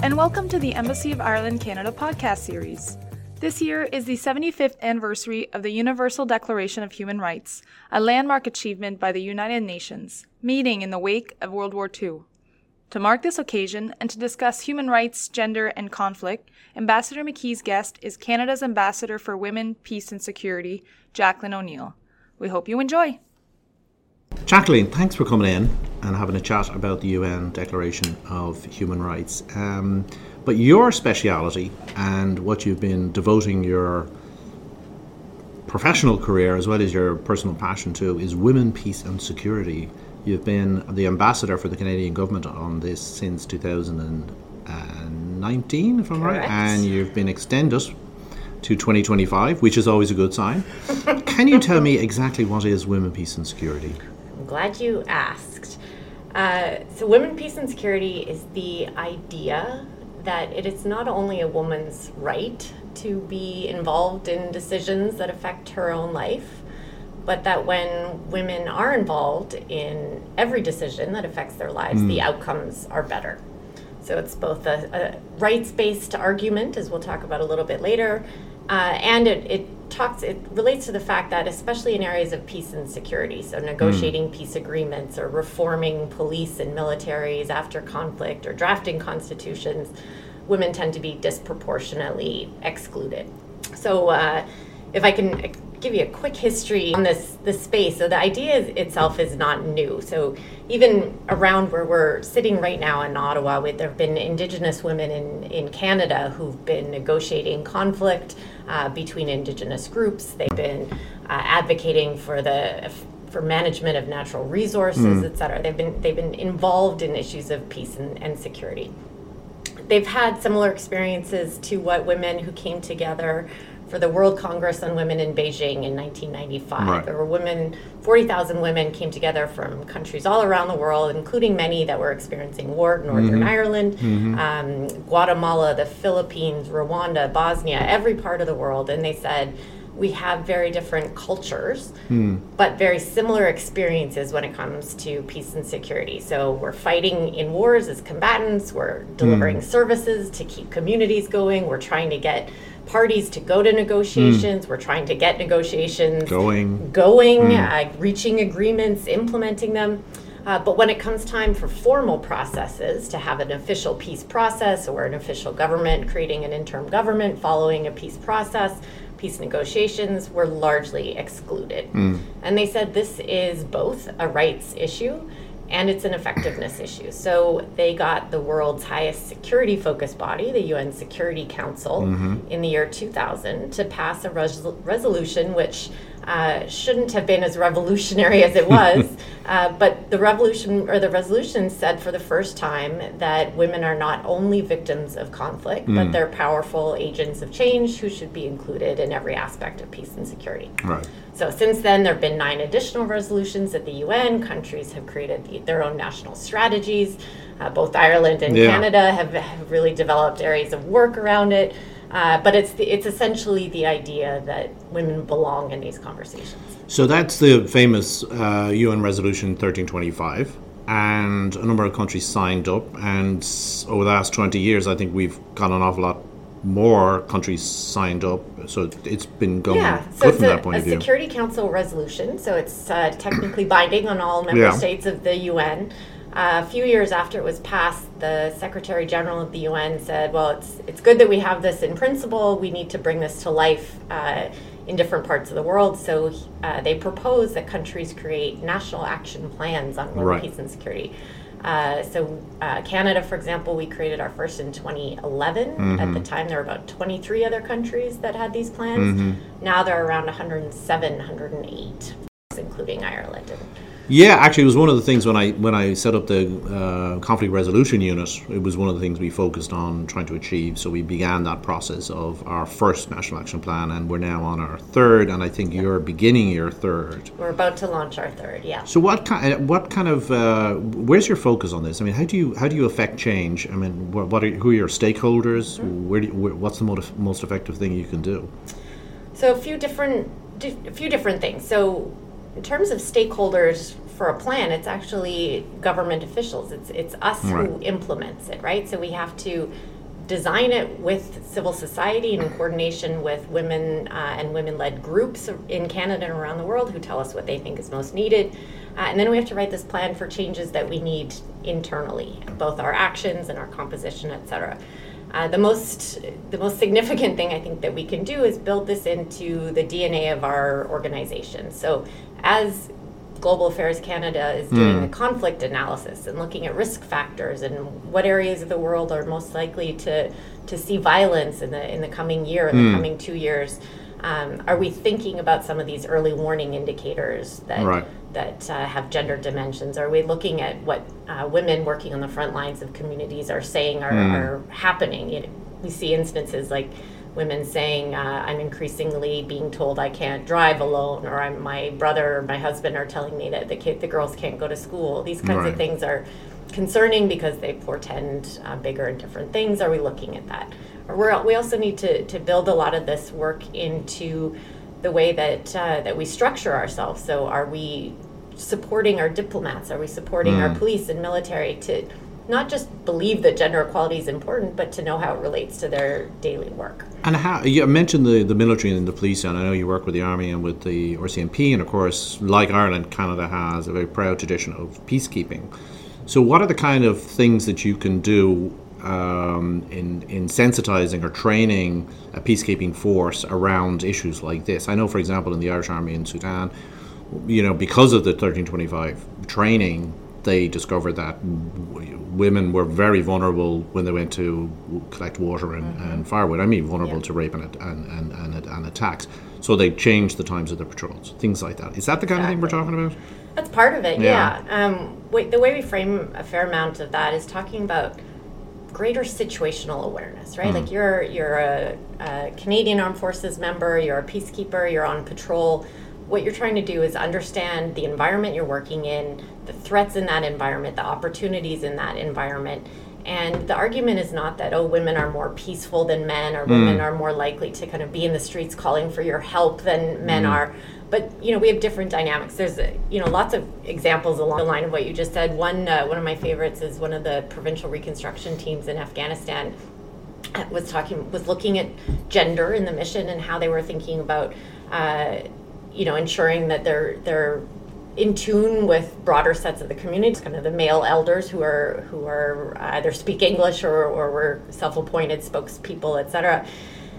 and welcome to the Embassy of Ireland Canada podcast series. This year is the 75th anniversary of the Universal Declaration of Human Rights, a landmark achievement by the United Nations, meeting in the wake of World War II. To mark this occasion and to discuss human rights, gender, and conflict, Ambassador McKee's guest is Canada's Ambassador for Women, Peace and Security, Jacqueline O'Neill. We hope you enjoy. Jacqueline, thanks for coming in and having a chat about the UN Declaration of Human Rights. Um, but your speciality and what you've been devoting your professional career as well as your personal passion to is women, peace, and security. You've been the ambassador for the Canadian government on this since 2019, if I'm Correct. right, and you've been extended to 2025, which is always a good sign. Can you tell me exactly what is women, peace, and security? I'm glad you asked. Uh, so, women, peace, and security is the idea that it is not only a woman's right to be involved in decisions that affect her own life, but that when women are involved in every decision that affects their lives, the outcomes are better. So it's both a, a rights-based argument, as we'll talk about a little bit later, uh, and it, it talks. It relates to the fact that, especially in areas of peace and security, so negotiating peace agreements or reforming police and militaries after conflict or drafting constitutions, women tend to be disproportionately excluded. So, uh, if I can give you a quick history on this this space, so the idea is- itself is not new. So even around where we're sitting right now in Ottawa, with, there have been Indigenous women in in Canada who've been negotiating conflict uh, between Indigenous groups. They've been uh, advocating for the for management of natural resources, et cetera. They've been they've been involved in issues of peace and, and security they've had similar experiences to what women who came together for the World Congress on Women in Beijing in 1995. Right. There were women, 40,000 women came together from countries all around the world, including many that were experiencing war, Northern mm-hmm. Ireland, mm-hmm. um, Guatemala, the Philippines, Rwanda, Bosnia, every part of the world. And they said, we have very different cultures, hmm. but very similar experiences when it comes to peace and security. So we're fighting in wars as combatants, we're hmm. delivering services to keep communities going, we're trying to get parties to go to negotiations, we're trying to get negotiations Going. going, uh, reaching agreements, implementing them. Uh, but when it comes time for formal processes, to have an official peace process or an official government creating an interim government following a peace process, peace negotiations were largely excluded. And they said this is both a rights issue and it's an effectiveness issue. So they got the world's highest security focused body, the UN Security Council, mm-hmm. in the year 2000 to pass a res- resolution which uh, shouldn't have been as revolutionary as it was. uh, but the revolution or the resolution said for the first time that women are not only victims of conflict, but they're powerful agents of change who should be included in every aspect of peace and security. Right. So since then, there have been nine additional resolutions at the UN. Countries have created the, their own national strategies. Uh, both Ireland and Yeah. Canada have, have really developed areas of work around it. Uh, but it's the, it's essentially the idea that women belong in these conversations. So that's the famous uh, UN Resolution 1325, and a number of countries signed up. And over the last 20 years, I think we've got an awful lot more countries signed up. So it's been going Yeah, so good from a, that point a of view. Security Council resolution, so it's uh, technically binding on all member Yeah. states of the UN. Uh, a few years after it was passed, the Secretary General of the UN said, "Well, it's it's good that we have this in principle. We need to bring this to life uh, in different parts of the world." So uh, they proposed that countries create national action plans on Right. peace, and security. Uh, so uh, Canada, for example, we created our first in 2011. Mm-hmm. At the time, there were about 23 other countries that had these plans. Mm-hmm. Now there are around 107, 108, including Ireland. And Yeah, actually, it was one of the things when I when I set up the uh, conflict resolution unit. It was one of the things we focused on trying to achieve. So we began that process of our first national action plan, and we're now on our third. And I think you're beginning your third. we're about to launch our third. Yeah. So what kind? What kind of? Uh, where's your focus on this? I mean, how do you how do you affect change? I mean, what, what are who are your stakeholders? Where, do you, where what's the most most effective thing you can do? So a few different, a few different things. So in terms of stakeholders, for a plan, it's actually government officials. It's it's us Right. who implements it, right? So we have to design it with civil society and in coordination with women uh, and women-led groups in Canada and around the world who tell us what they think is most needed. Uh, and then we have to write this plan for changes that we need internally, both our actions and our composition, et cetera. Uh, the most the most significant thing I think that we can do is build this into the DNA of our organization. So as Global Affairs Canada is doing the conflict analysis and looking at risk factors and what areas of the world are most likely to to see violence in the in the coming year, in the coming two years. Um, are we thinking about some of these early warning indicators that Right. that uh, have gender dimensions? Are we looking at what uh, women working on the front lines of communities are saying are, are happening? You know, we see instances like women saying, uh, "I'm increasingly being told I can't drive alone," or "I'm my brother or my husband are telling me that the kid, the girls can't go to school." These kinds Right. of things are concerning because they portend uh, bigger and different things. Are we looking at that? We're, we also need to, to build a lot of this work into the way that uh, that we structure ourselves. So, are we supporting our diplomats? Are we supporting our police and military to not just believe that gender equality is important, but to know how it relates to their daily work? And how you mentioned the, the military and the police, and I know you work with the army and with the RCMP, and of course, like Ireland, Canada has a very proud tradition of peacekeeping. So, what are the kind of things that you can do um, in in sensitizing or training a peacekeeping force around issues like this? I know, for example, in the Irish Army in Sudan, you know, because of the 1325 training, they discovered that w- women were very vulnerable when they went to w- collect water and, and firewood. I mean, vulnerable Yeah. to rape and, and, and, and, and attacks. So they changed the times of their patrols, things like that. Is that the kind of thing we're talking about? That's part of it, Yeah. yeah. Um, the way we frame a fair amount of that is talking about greater situational awareness, right? Hmm. Like you're you're a, a Canadian Armed Forces member, you're a peacekeeper, you're on patrol. What you're trying to do is understand the environment you're working in, the threats in that environment, the opportunities in that environment. And the argument is not that, oh, women are more peaceful than men, or hmm. women are more likely to kind of be in the streets calling for your help than men hmm. are. But you know, we have different dynamics. There's uh, you know lots of examples along the line of what you just said. One uh, one of my favorites is one of the provincial reconstruction teams in Afghanistan uh, was talking was looking at gender in the mission and how they were thinking about uh, you know ensuring that they're they're in tune with broader sets of the community, it's kind of the male elders who are who are either speak English or, or were self-appointed spokespeople, etc.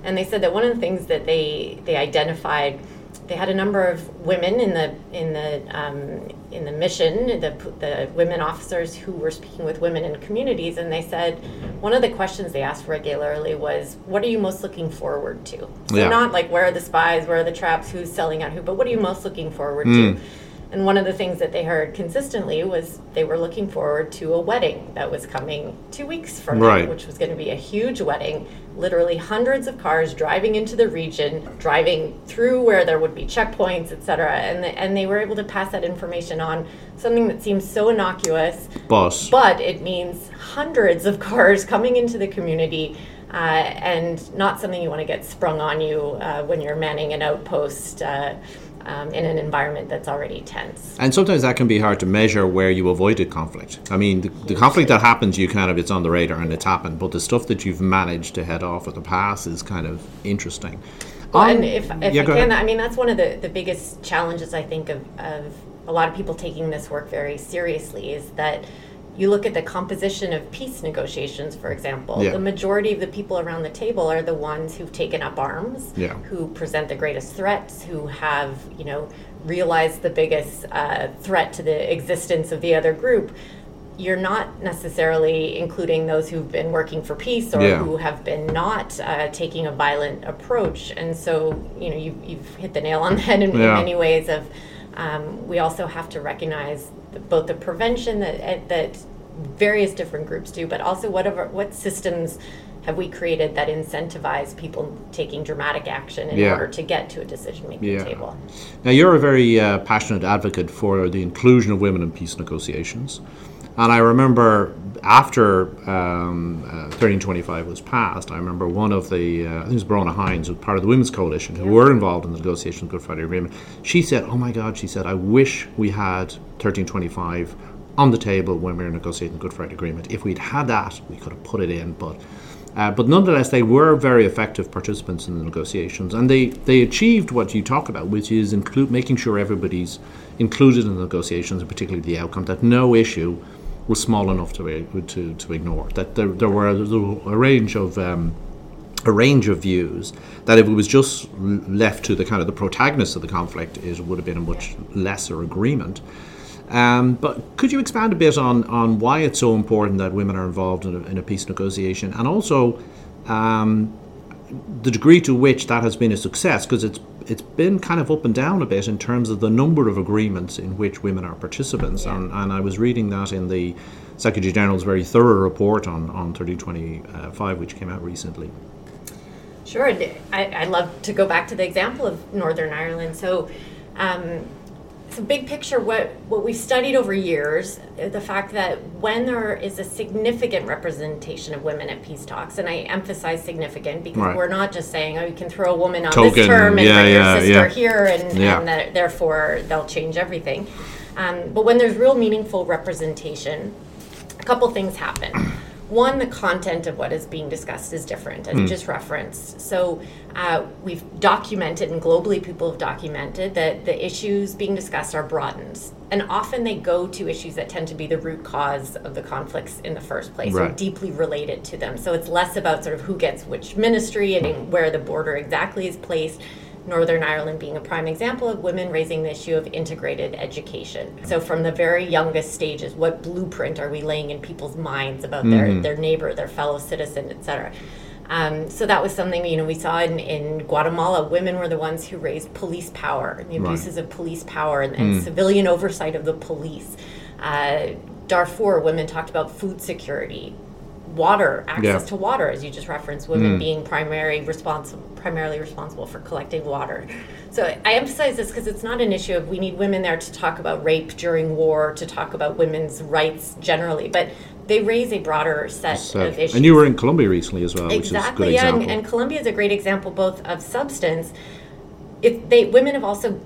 And they said that one of the things that they they identified, they had a number of women in the in the um, in the mission, the the women officers who were speaking with women in communities, and they said one of the questions they asked regularly was, "What are you most looking forward to?" So Yeah. not like where are the spies, where are the traps, who's selling out who, but what are you most looking forward to? And one of the things that they heard consistently was they were looking forward to a wedding that was coming two weeks from Right. now, which was going to be a huge wedding. Literally hundreds of cars driving into the region, driving through where there would be checkpoints, et cetera. And, the, and they were able to pass that information on, something that seems so innocuous, But, but it means hundreds of cars coming into the community uh, and not something you want to get sprung on you uh, when you're manning an outpost uh, um, in an environment that's already tense. and sometimes that can be hard to measure where you avoided conflict. I mean, the, the conflict that happens, you kind of, it's on the radar and it's happened, but the stuff that you've managed to head off at the pass is kind of interesting. Well, On- and if, if Yeah, I can. I mean, that's one of the, the biggest challenges I think of, of a lot of people taking this work very seriously is that you look at the composition of peace negotiations, for example. Yeah. The majority of the people around the table are the ones who've taken up arms, Yeah. who present the greatest threats, who have, you know, realized the biggest uh, threat to the existence of the other group. You're not necessarily including those who've been working for peace or Yeah. who have been not uh, taking a violent approach. And so, you know, you've, you've hit the nail on the head in, in many ways. Of um, we also have to recognize the, both the prevention that that various different groups do, but also whatever what systems have we created that incentivize people taking dramatic action in Yeah. order to get to a decision making Yeah. table. Now, you're a very uh, passionate advocate for the inclusion of women in peace negotiations. And I remember after um, uh, 1325 was passed, I remember one of the, uh, I think it was Bronagh Hinds, who was part of the Women's Coalition, who were involved in the negotiation of the Good Friday Agreement. She said, Oh my God, she said, I wish we had 1325 on the table when we were negotiating the Good Friday Agreement. If we'd had that, we could have put it in, but. Uh, but nonetheless, they were very effective participants in the negotiations, and they, they achieved what you talk about, which is include, making sure everybody's included in the negotiations, and particularly the outcome, that no issue was small enough to to, to ignore. That there, there were a range of um, a range of views that if it was just left to the kind of the protagonists of the conflict, it would have been a much lesser agreement. Um, but could you expand a bit on, on why it's so important that women are involved in a, in a peace negotiation, and also um, the degree to which that has been a success? Because it's it's been kind of up and down a bit in terms of the number of agreements in which women are participants. Yeah. And, and I was reading that in the Secretary General's very thorough report on, on 3025, which came out recently. Sure. I, would love to go back to the example of Northern Ireland. So, um, so big picture what what we've studied over years the fact that when there is a significant representation of women at peace talks and i emphasize significant because right. we're not just saying oh you can throw a woman on Token, this term and yeah, bring yeah, your sister yeah. here and, and that, therefore they'll change everything um, but when there's real meaningful representation a couple things happen one, the content of what is being discussed is different, as mm. you hmm. just referenced. So uh, we've documented, and globally people have documented, that the issues being discussed are broadened. And often they go to issues that tend to be the root cause of the conflicts in the first place, right. or deeply related to them. So it's less about sort of who gets which ministry and where the border exactly is placed Northern Ireland being a prime example of women raising the issue of integrated education. So, from the very youngest stages, what blueprint are we laying in people's minds about mm-hmm. their, their neighbor, their fellow citizen, et cetera? Um, so that was something you know we saw in, in Guatemala. Women were the ones who raised police power, the abuses right. of police power, and, and mm. civilian oversight of the police. Uh, Darfur, women talked about food security, water, access yeah. to water, as you just referenced, women mm. being primary responsible, primarily responsible for collecting water. So I emphasize this because it's not an issue of we need women there to talk about rape during war, to talk about women's rights generally, but they raise a broader set, set. of issues. And you were in Colombia recently as well, exactly, yeah, and, and, Colombia is a great example both of substance. If they women have also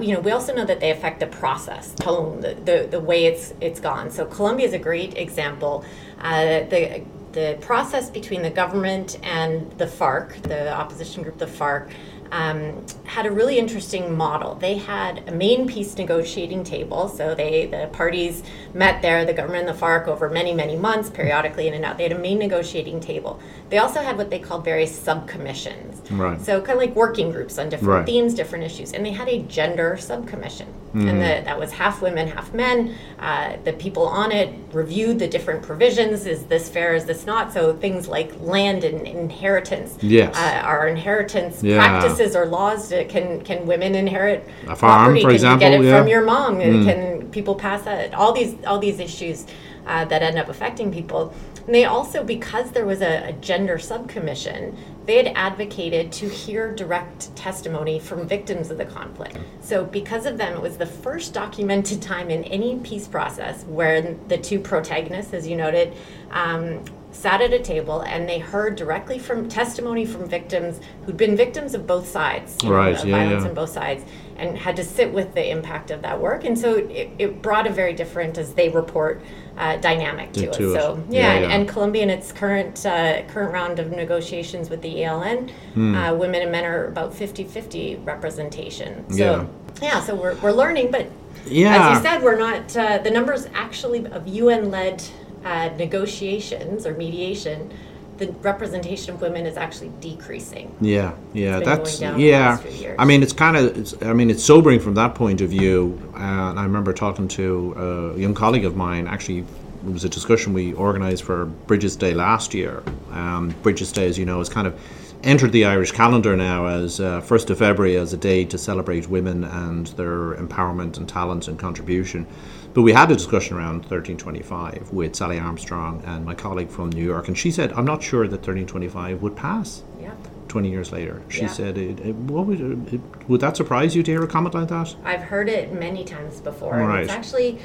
you know, we also know that they affect the process, tone, the, the, the way it's it's gone. So Colombia is a great example. Uh, the the process between the government and the FARC, the opposition group, the FARC, um, had a really interesting model. They had a main peace negotiating table, so they the parties met there, the government and the FARC over many many months, periodically in and out. They had a main negotiating table. They also had what they called various subcommissions, right. so kind of like working groups on different right. themes, different issues, and they had a gender subcommission, mm-hmm. and the, that was half women, half men. Uh, the people on it reviewed the different provisions. Is this fair? Is this not? So things like land and inheritance, yes. uh, our inheritance yeah. practices or laws can can women inherit a farm, property? for can example? you get it yeah. from your mom? Mm. Can people pass that? All these all these issues uh, that end up affecting people. And they also, because there was a, a gender subcommission, they had advocated to hear direct testimony from victims of the conflict. So, because of them, it was the first documented time in any peace process where the two protagonists, as you noted, um, sat at a table and they heard directly from testimony from victims who'd been victims of both sides, right? Know, yeah, violence yeah. on both sides, and had to sit with the impact of that work. And so it, it brought a very different, as they report, uh, dynamic to, to it. So yeah, yeah, and, and Colombia in its current uh, current round of negotiations with the ELN, hmm. uh, women and men are about 50-50 representation. So yeah, yeah so we're, we're learning, but yeah. as you said, we're not uh, the numbers actually of UN led uh, negotiations or mediation, the representation of women is actually decreasing. Yeah, yeah, that's yeah. I mean, it's kind of, I mean, it's sobering from that point of view. Uh, I remember talking to a young colleague of mine. Actually, it was a discussion we organised for Brigid's Day last year. Um, Brigid's Day, as you know, is kind of entered the Irish calendar now as uh, 1st of February as a day to celebrate women and their empowerment and talent and contribution. But we had a discussion around 1325 with Sally Armstrong and my colleague from New York, and she said, I'm not sure that 1325 would pass. Yeah. 20 years later. She yeah. said, it, it, what would, it, would that surprise you to hear a comment like that? I've heard it many times before. Right. It's actually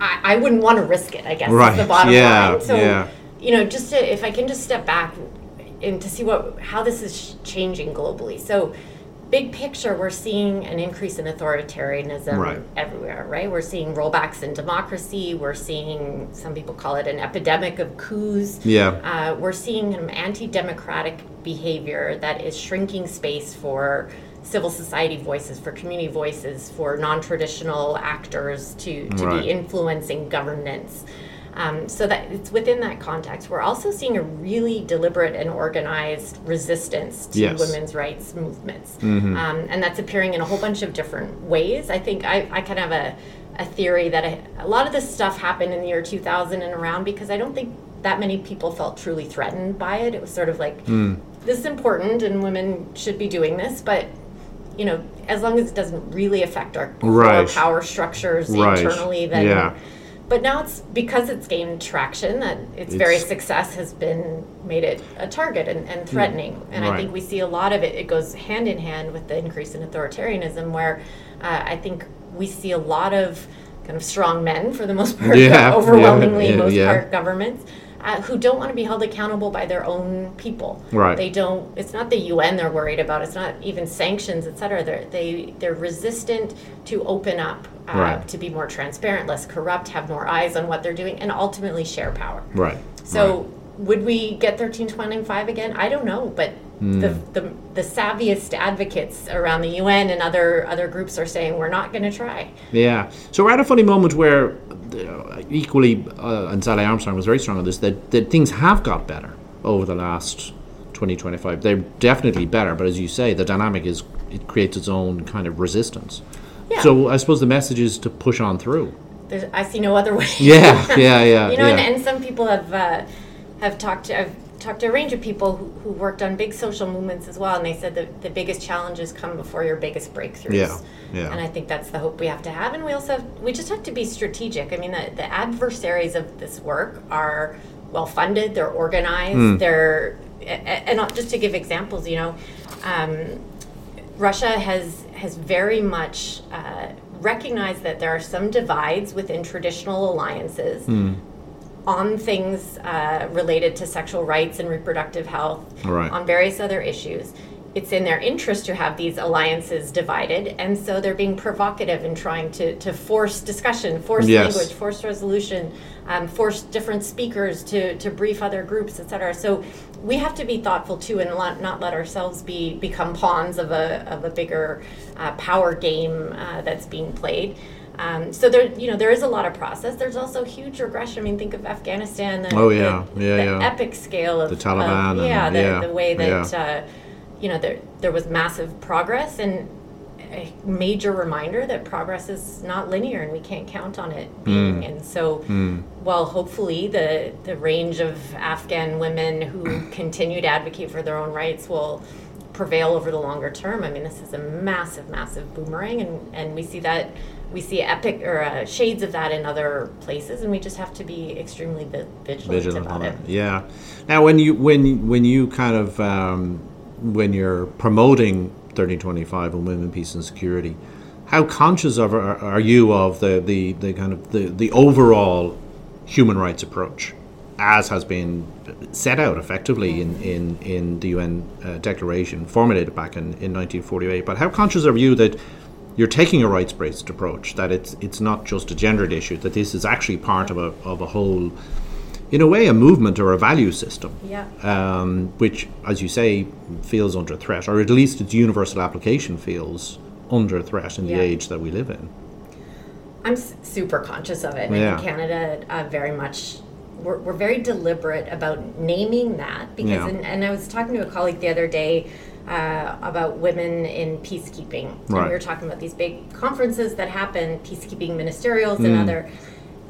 I, I wouldn't want to risk it. I guess Right. the bottom Yeah, line. So yeah. you know, just to, if I can just step back and to see what how this is changing globally. So big picture, we're seeing an increase in authoritarianism Right. everywhere, right? We're seeing rollbacks in democracy. We're seeing some people call it an epidemic of coups. Yeah. Uh, we're seeing an anti-democratic behavior that is shrinking space for civil society voices, for community voices, for non-traditional actors to, to Right. be influencing governance. Um, so that it's within that context. We're also seeing a really deliberate and organized resistance to Yes. women's rights movements, um, and that's appearing in a whole bunch of different ways. I think I, I kind of have a, a theory that a, a lot of this stuff happened in the year 2000 and around because I don't think that many people felt truly threatened by it. It was sort of like this is important and women should be doing this, but you know, as long as it doesn't really affect our Right. power structures Right. internally, then Yeah. But now it's because it's gained traction that its, very success has been made it a target and, and threatening. And I think we see a lot of it. It goes hand in hand with the increase in authoritarianism, where uh, I think we see a lot of kind of strong men, for the most part, Yeah, overwhelmingly yeah, most yeah. part governments. Uh, who don't want to be held accountable by their own people? Right. They don't. It's not the UN they're worried about. It's not even sanctions, et cetera. They're they they're resistant to open up uh, Right. to be more transparent, less corrupt, have more eyes on what they're doing, and ultimately share power. Right. So would we get 1325 again? I don't know, but Hmm. the, the the savviest advocates around the UN and other other groups are saying we're not going to try. Yeah. So we're at a funny moment where, uh, equally, uh, and Sally Armstrong was very strong on this, that, that things have got better over the last 20, 25. They're definitely better, but as you say, the dynamic is, it creates its own kind of resistance. Yeah. So I suppose the message is to push on through. There's, I see no other way. Yeah, yeah, yeah. you know, yeah. and, and some people have uh, have talked to I've talked to a range of people who, who worked on big social movements as well, and they said that the biggest challenges come before your biggest breakthroughs. Yeah, yeah. And I think that's the hope we have to have, and we also have, we just have to be strategic. I mean, the, the adversaries of this work are well funded, they're organized, Hmm. they're and not- just to give examples, you know. Um, Russia has has very much uh, recognized that there are some divides within traditional alliances Hmm. on things uh, related to sexual rights and reproductive health, Right. on various other issues. It's in their interest to have these alliances divided, and so they're being provocative in trying to, to force discussion, force Yes. language, force resolution, um, force different speakers to, to brief other groups, etc. So we have to be thoughtful too, and not, not let ourselves be become pawns of a of a bigger uh, power game uh, that's being played. Um, so there, you know, there is a lot of process. There's also huge regression. I mean, think of Afghanistan. The, Oh, yeah. the, Yeah, the yeah. epic scale of The Taliban of- and- yeah, the, yeah, the way that yeah. uh, you know there there was massive progress and a major reminder that progress is not linear and we can't count on it being. And so, while hopefully the the range of Afghan women who continue to advocate for their own rights will prevail over the longer term. I mean, this is a massive, massive boomerang, and and we see that. We see epic or uh, shades of that in other places, and we just have to be extremely vi- vigilant, vigilant about on it. it. Yeah. Now, when you when when you kind of um, when you're promoting 1325 on women, peace, and security, how conscious of are, are you of the, the, the kind of the, the overall human rights approach, as has been set out effectively in in, in the UN uh, Declaration formulated back in, in 1948? But how conscious are you that you're taking a rights-based approach, that it's it's not just a gendered issue, that this is actually part of a of a whole in a way, a movement or a value system, Yeah. um, which, as you say, feels under threat, or at least its universal application feels under threat in Yeah. the age that we live in. I'm s- super conscious of it. Yeah. in Canada, uh, very much, we're, we're very deliberate about naming that because, Yeah. and, and I was talking to a colleague the other day uh, about women in peacekeeping. And we were talking about these big conferences that happen, peacekeeping ministerials Mm. and other.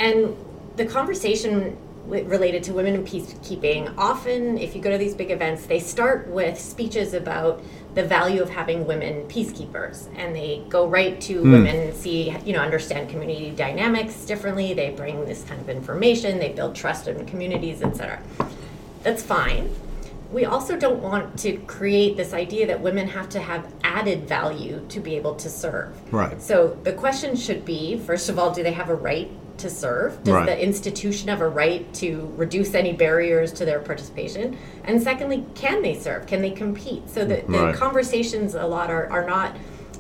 And the conversation related to women in peacekeeping, often if you go to these big events, they start with speeches about the value of having women peacekeepers. And they go right to hmm. women see you know understand community dynamics differently. They bring this kind of information. They build trust in communities etc that's fine. We also don't want to create this idea that women have to have added value to be able to serve. Right. So the question should be first of all, do they have a right to serve? Does Right. the institution have a right to reduce any barriers to their participation? And secondly, can they serve? Can they compete? So the, the Right. conversations a lot are, are not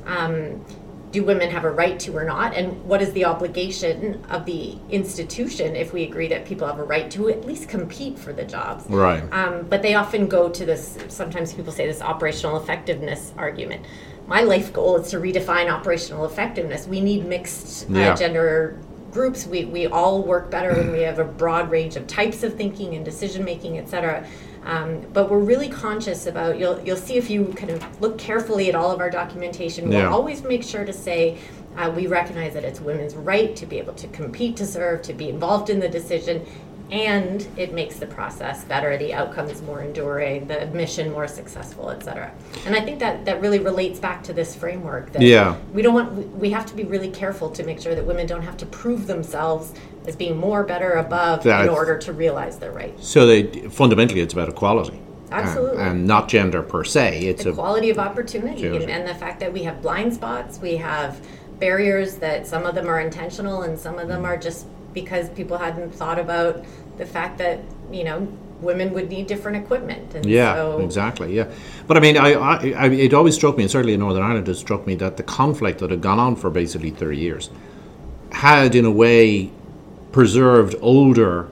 um, do women have a right to or not? And what is the obligation of the institution if we agree that people have a right to at least compete for the jobs? Right. Um, but they often go to this, sometimes people say this operational effectiveness argument. My life goal is to redefine operational effectiveness. We need mixed uh, Yeah. gender groups. We, we all work better when we have a broad range of types of thinking and decision making, et cetera. Um, but we're really conscious about you'll you'll see if you kind of look carefully at all of our documentation. We'll always make sure to say uh, we recognize that it's women's right to be able to compete to serve, to be involved in the decision, and it makes the process better, the outcomes more enduring, the mission more successful, et cetera. And I think that that really relates back to this framework. That Yeah. we don't want we- have to be really careful to make sure that women don't have to prove themselves as being more, better, above in order to realize their rights. So they fundamentally, it's about equality. And- Absolutely. And, not gender per se. It's a equality of opportunity and, Opportunity. and the fact that we have blind spots we have barriers that some of them are intentional and some of them are just because people hadn't thought about the fact that you know women would need different equipment and Yeah, so exactly. Yeah, but I mean, I, I, I, it always struck me, and certainly in Northern Ireland, it struck me that the conflict that had gone on for basically thirty years had, in a way, preserved older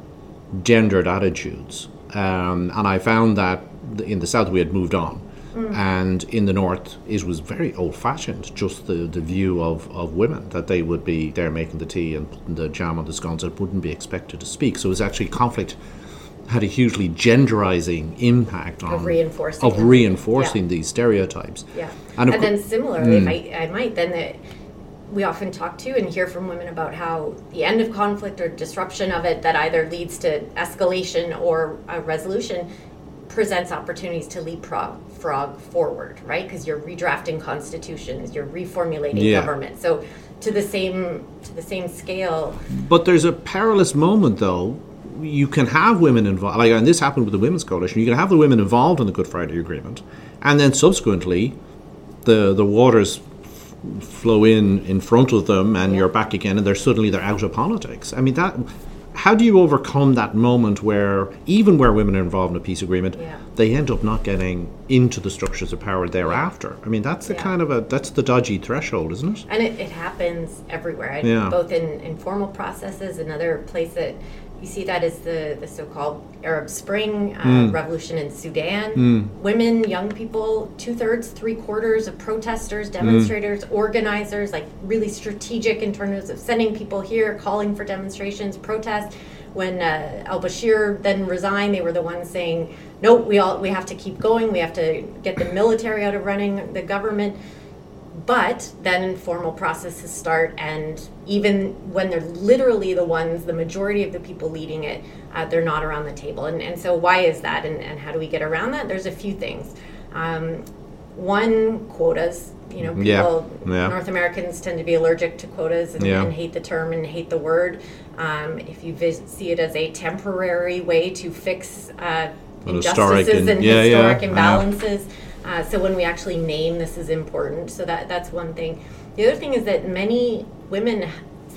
gendered attitudes, um, and I found that in the south we had moved on. Mm. And in the north, it was very old-fashioned. Just the, the view of, of women that they would be there making the tea and putting the jam on the scones and wouldn't be expected to speak. So it was actually conflict had a hugely genderizing impact on reinforcing of reinforcing Yeah. these stereotypes. yeah and, and, of then similarly if I, I might then that we often talk to and hear from women about how the end of conflict or disruption of it that either leads to escalation or a resolution presents opportunities to leapfrog frog forward, right? Because you're redrafting constitutions, you're reformulating Yeah. government. So to the same to the same scale, But there's a perilous moment, though. You can have women involved, like, and this happened with the Women's Coalition. You can have the women involved in the Good Friday Agreement, and then subsequently, the the waters flow in in front of them, and you're back again, and they're suddenly they're out of politics. I mean that. How do you overcome that moment where, even where women are involved in a peace agreement, Yeah. they end up not getting into the structures of power thereafter? I mean, that's the Yeah. kind of a that's the dodgy threshold, isn't it? and it, it happens everywhere, Yeah. both in informal processes. Another place that you see that is the, the so-called Arab Spring uh, Hmm. revolution in Sudan. Women, young people, two thirds, three quarters of protesters, demonstrators, organizers, like really strategic in terms of sending people here, calling for demonstrations, protests. When uh, Al Bashir then resigned, they were the ones saying, "Nope, we all we have to keep going. We have to get the military out of running the government." But then informal processes start, and even when they're literally the ones, the majority of the people leading it, uh, they're not around the table. And, and so, why is that, and, and how do we get around that? There's a few things. Um, one, quotas. You know, people, yeah. North Americans tend to be allergic to quotas and, Yeah. and hate the term and hate the word. Um, if you vis- see it as a temporary way to fix uh, injustices and- and yeah, yeah, historic yeah. imbalances. Uh, so when we actually name this is important. So that that's one thing. The other thing is that many women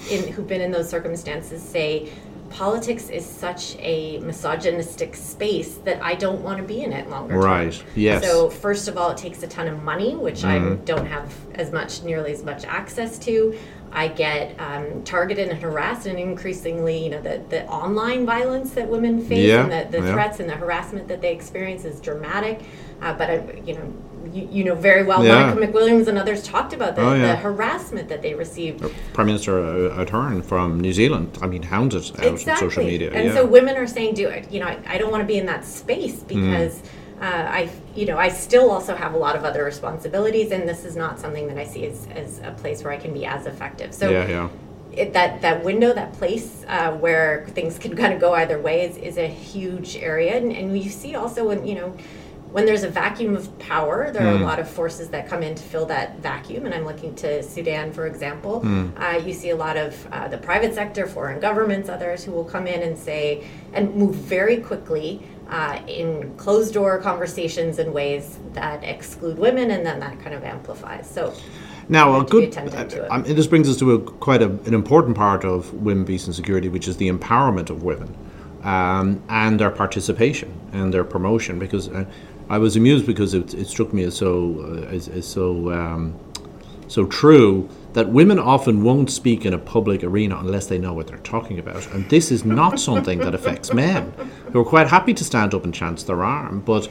in, who've been in those circumstances say politics is such a misogynistic space that I don't want to be in it longer. term." Right. Yes. Mm-hmm. So first of all, it takes a ton of money, which I don't have as much, nearly as much access to. I get um, targeted and harassed, and increasingly, you know, the, the online violence that women face Yeah, and the, the yeah. threats and the harassment that they experience is dramatic. Uh, but I, you know, you, you know very well, Yeah. Monica McWilliams and others talked about the, Oh, yeah. the harassment that they received. Prime Minister uh, Ardern from New Zealand, I mean, hounded out on social media. And so women are saying, "Do it." You know, I, I don't want to be in that space because uh, I, you know, I still also have a lot of other responsibilities, and this is not something that I see as, as a place where I can be as effective. So yeah, yeah. it, that that window, that place uh, where things can kind of go either way, is, is a huge area, and, and you see also when you know when there's a vacuum of power, there are a lot of forces that come in to fill that vacuum. And I'm looking to Sudan, for example. Uh, you see a lot of uh, the private sector, foreign governments, others who will come in and say and move very quickly uh, in closed door conversations in ways that exclude women, and then that kind of amplifies. So. Now, a have to be good. attentive to it. I mean, this brings us to a, quite a, an important part of women, peace, and security, which is the empowerment of women um, and their participation and their promotion. Because uh, I was amused because it, it struck me as so uh, as, as so um, so true that women often won't speak in a public arena unless they know what they're talking about. And this is not something that affects men, who are quite happy to stand up and chance their arm. But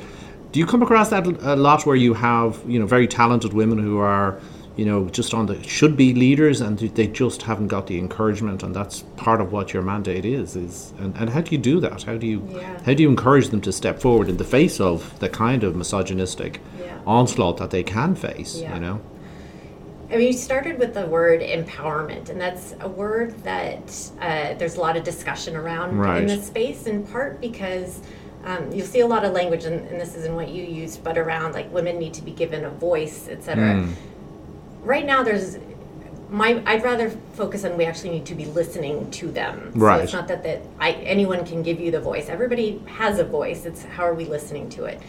do you come across that a lot where you have, you know, very talented women who are, you know, just on the should be leaders and they just haven't got the encouragement and that's part of what your mandate is is and, and how do you do that? How do you Yeah. how do you encourage them to step forward in the face of the kind of misogynistic Yeah. onslaught that they can face, Yeah. you know? I mean, you started with the word empowerment, and that's a word that uh, there's a lot of discussion around Right. in this space, in part because um, you'll see a lot of language, and, and this isn't what you used, but around like women need to be given a voice, etc. Hmm. Right now, there's my. I'd rather focus on we actually need to be listening to them. So Right. it's not that that I anyone can give you the voice. Everybody has a voice. It's how are we listening to it.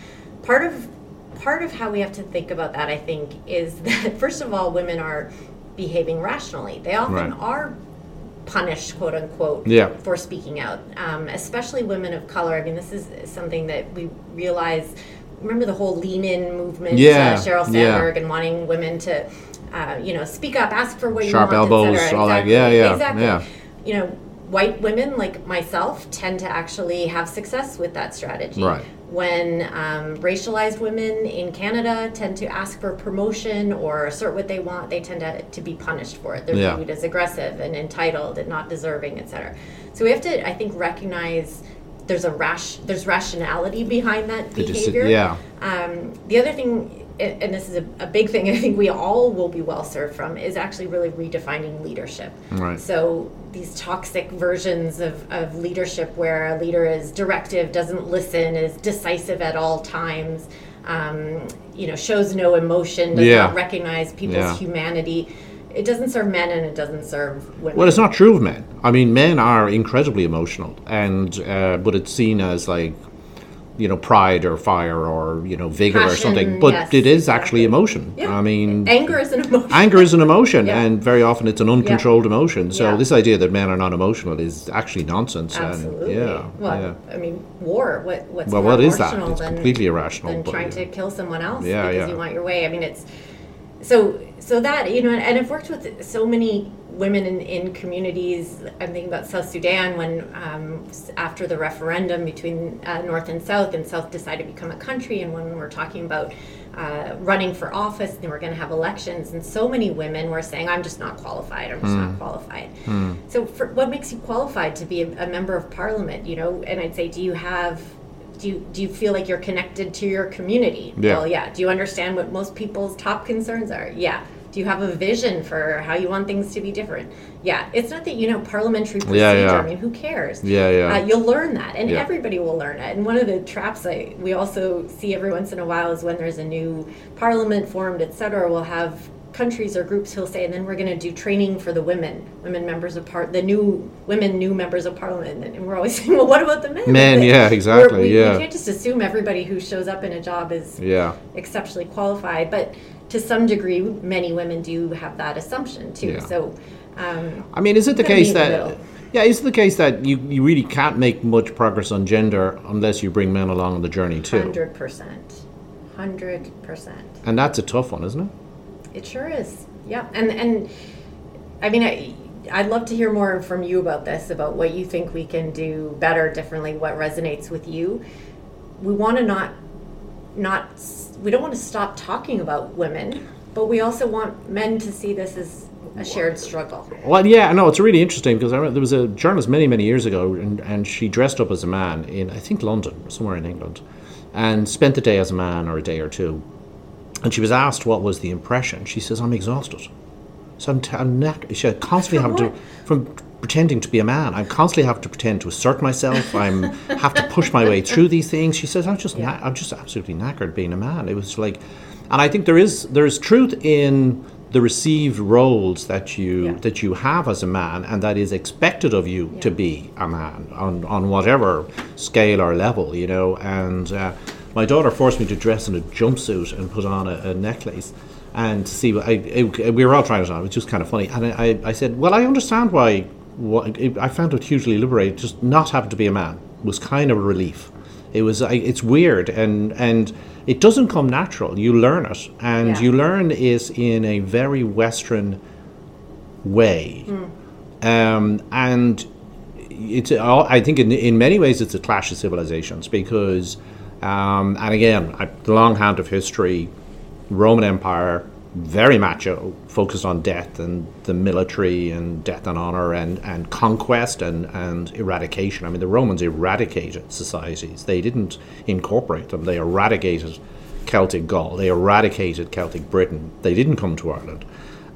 Part of part of how we have to think about that, I think, is that first of all, women are behaving rationally. They often Right. are punished, quote unquote, Yeah. for speaking out, um, especially women of color. I mean, this is something that we realize. Remember the whole lean in movement, Yeah, uh, Sheryl yeah. Sandberg, and wanting women to, uh, you know, speak up, ask for what Sharp you want, elbows, cetera. all that. Yeah, yeah, exactly. yeah. You know, white women like myself tend to actually have success with that strategy. Right. When um, racialized women in Canada tend to ask for promotion or assert what they want, they tend to, to be punished for it. They're Yeah. viewed as aggressive and entitled and not deserving, etc. So we have to, I think, recognize there's a rash, there's rationality behind that behavior. yeah. Um, the other thing, and this is a, a big thing I think we all will be well served from, is actually really redefining leadership. Right. So these toxic versions of, of leadership where a leader is directive, doesn't listen, is decisive at all times, um, you know, shows no emotion, does Yeah. not recognize people's Yeah. humanity. It doesn't serve men and it doesn't serve women. Well, it's not true of men. I mean, men are incredibly emotional, and uh, but it's seen as like, you know, pride or fire or you know, vigor or something. But yes, it is actually emotion. Yeah. I mean, Anger is an emotion. anger is an emotion, Yeah. and very often it's an uncontrolled emotion. So Yeah. this idea that men are not emotional is actually nonsense. Absolutely. And, yeah. Well, yeah. I mean, war. What what's Well, more what is that? It's than, completely irrational. than trying yeah. to kill someone else Yeah, because yeah. you want your way. I mean, it's so so that you know, and I've worked with so many women in, in communities. I'm thinking about South Sudan when um, after the referendum between uh, North and South, and South decided to become a country, and when we're talking about uh, running for office, and we're going to have elections, and so many women were saying, "I'm just not qualified. I'm just Hmm. not qualified." So, for, what makes you qualified to be a, a member of parliament? You know, and I'd say, do you have do you, do you feel like you're connected to your community? Yeah. Well, yeah. Do you understand what most people's top concerns are? Yeah. Do you have a vision for how you want things to be different? Yeah. It's not that you know parliamentary procedure. Yeah, yeah. I mean, who cares? Yeah, yeah. Uh, you'll learn that, and Yeah. everybody will learn it. And one of the traps I we also see every once in a while is when there's a new parliament formed, et cetera. We'll have countries or groups he'll say, and then we're going to do training for the women, women members of part, the new women, new members of parliament, and we're always saying, well, what about the men? Men, Like, yeah, exactly, we, yeah. we can't just assume everybody who shows up in a job is Yeah. exceptionally qualified, but to some degree, many women do have that assumption too. Yeah. So. Um, I mean, is it the case meet in the that yeah, is it the case that you, you really can't make much progress on gender unless you bring men along on the journey too? Hundred percent, hundred percent. And that's a tough one, isn't it? It sure is. Yeah, and and I mean, I, I'd love to hear more from you about this, about what you think we can do better, differently, what resonates with you. We want to not not we don't want to stop talking about women, but we also want men to see this as a shared struggle. Well, yeah, no, it's really interesting because I remember there was a journalist many, many years ago, and, and she dressed up as a man in, I think, London, somewhere in England, and spent the day as a man or a day or two. And she was asked what was the impression. She says, "I'm exhausted. So I'm, t- I'm knack- she constantly From having to from pretending to be a man. I constantly have to pretend to assert myself. I'm have to push my way through these things." She says, "I'm just kna- I'm just absolutely knackered being a man." It was like, and I think there is there is truth in the received roles that you Yeah. that you have as a man and that is expected of you to be a man on, on whatever scale or level, you know. And uh, my daughter forced me to dress in a jumpsuit and put on a, a necklace. And to see, I, we were all trying it on. It was just kind of funny. And I, I, I said, "Well, I understand why. I found it hugely liberating. Just not having to be a man was kind of a relief. It was. I, it's weird, and and it doesn't come natural. You learn it, and Yeah. you learn it in a very Western way, um, and it's. I think in in many ways it's a clash of civilizations because, um, and again, the long hand of history, Roman Empire, very macho, focused on death and the military and death and honor and, and conquest and, and eradication. I mean, the Romans eradicated societies. They didn't incorporate them. They eradicated Celtic Gaul. They eradicated Celtic Britain. They didn't come to Ireland.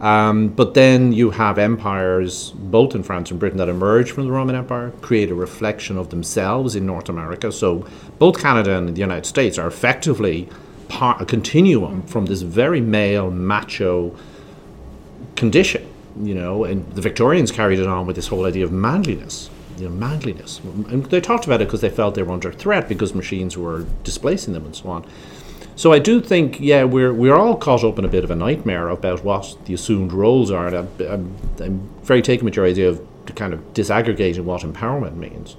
Um, but then you have empires, both in France and Britain, that emerge from the Roman Empire, create a reflection of themselves in North America. So both Canada and the United States are effectively part, a continuum from this very male, macho condition, you know, and the Victorians carried it on with this whole idea of manliness. You know, manliness. And they talked about it because they felt they were under threat because machines were displacing them and so on. So I do think, yeah, we're we're all caught up in a bit of a nightmare about what the assumed roles are, and I'm, I'm, I'm very taken with your idea of kind of disaggregating what empowerment means.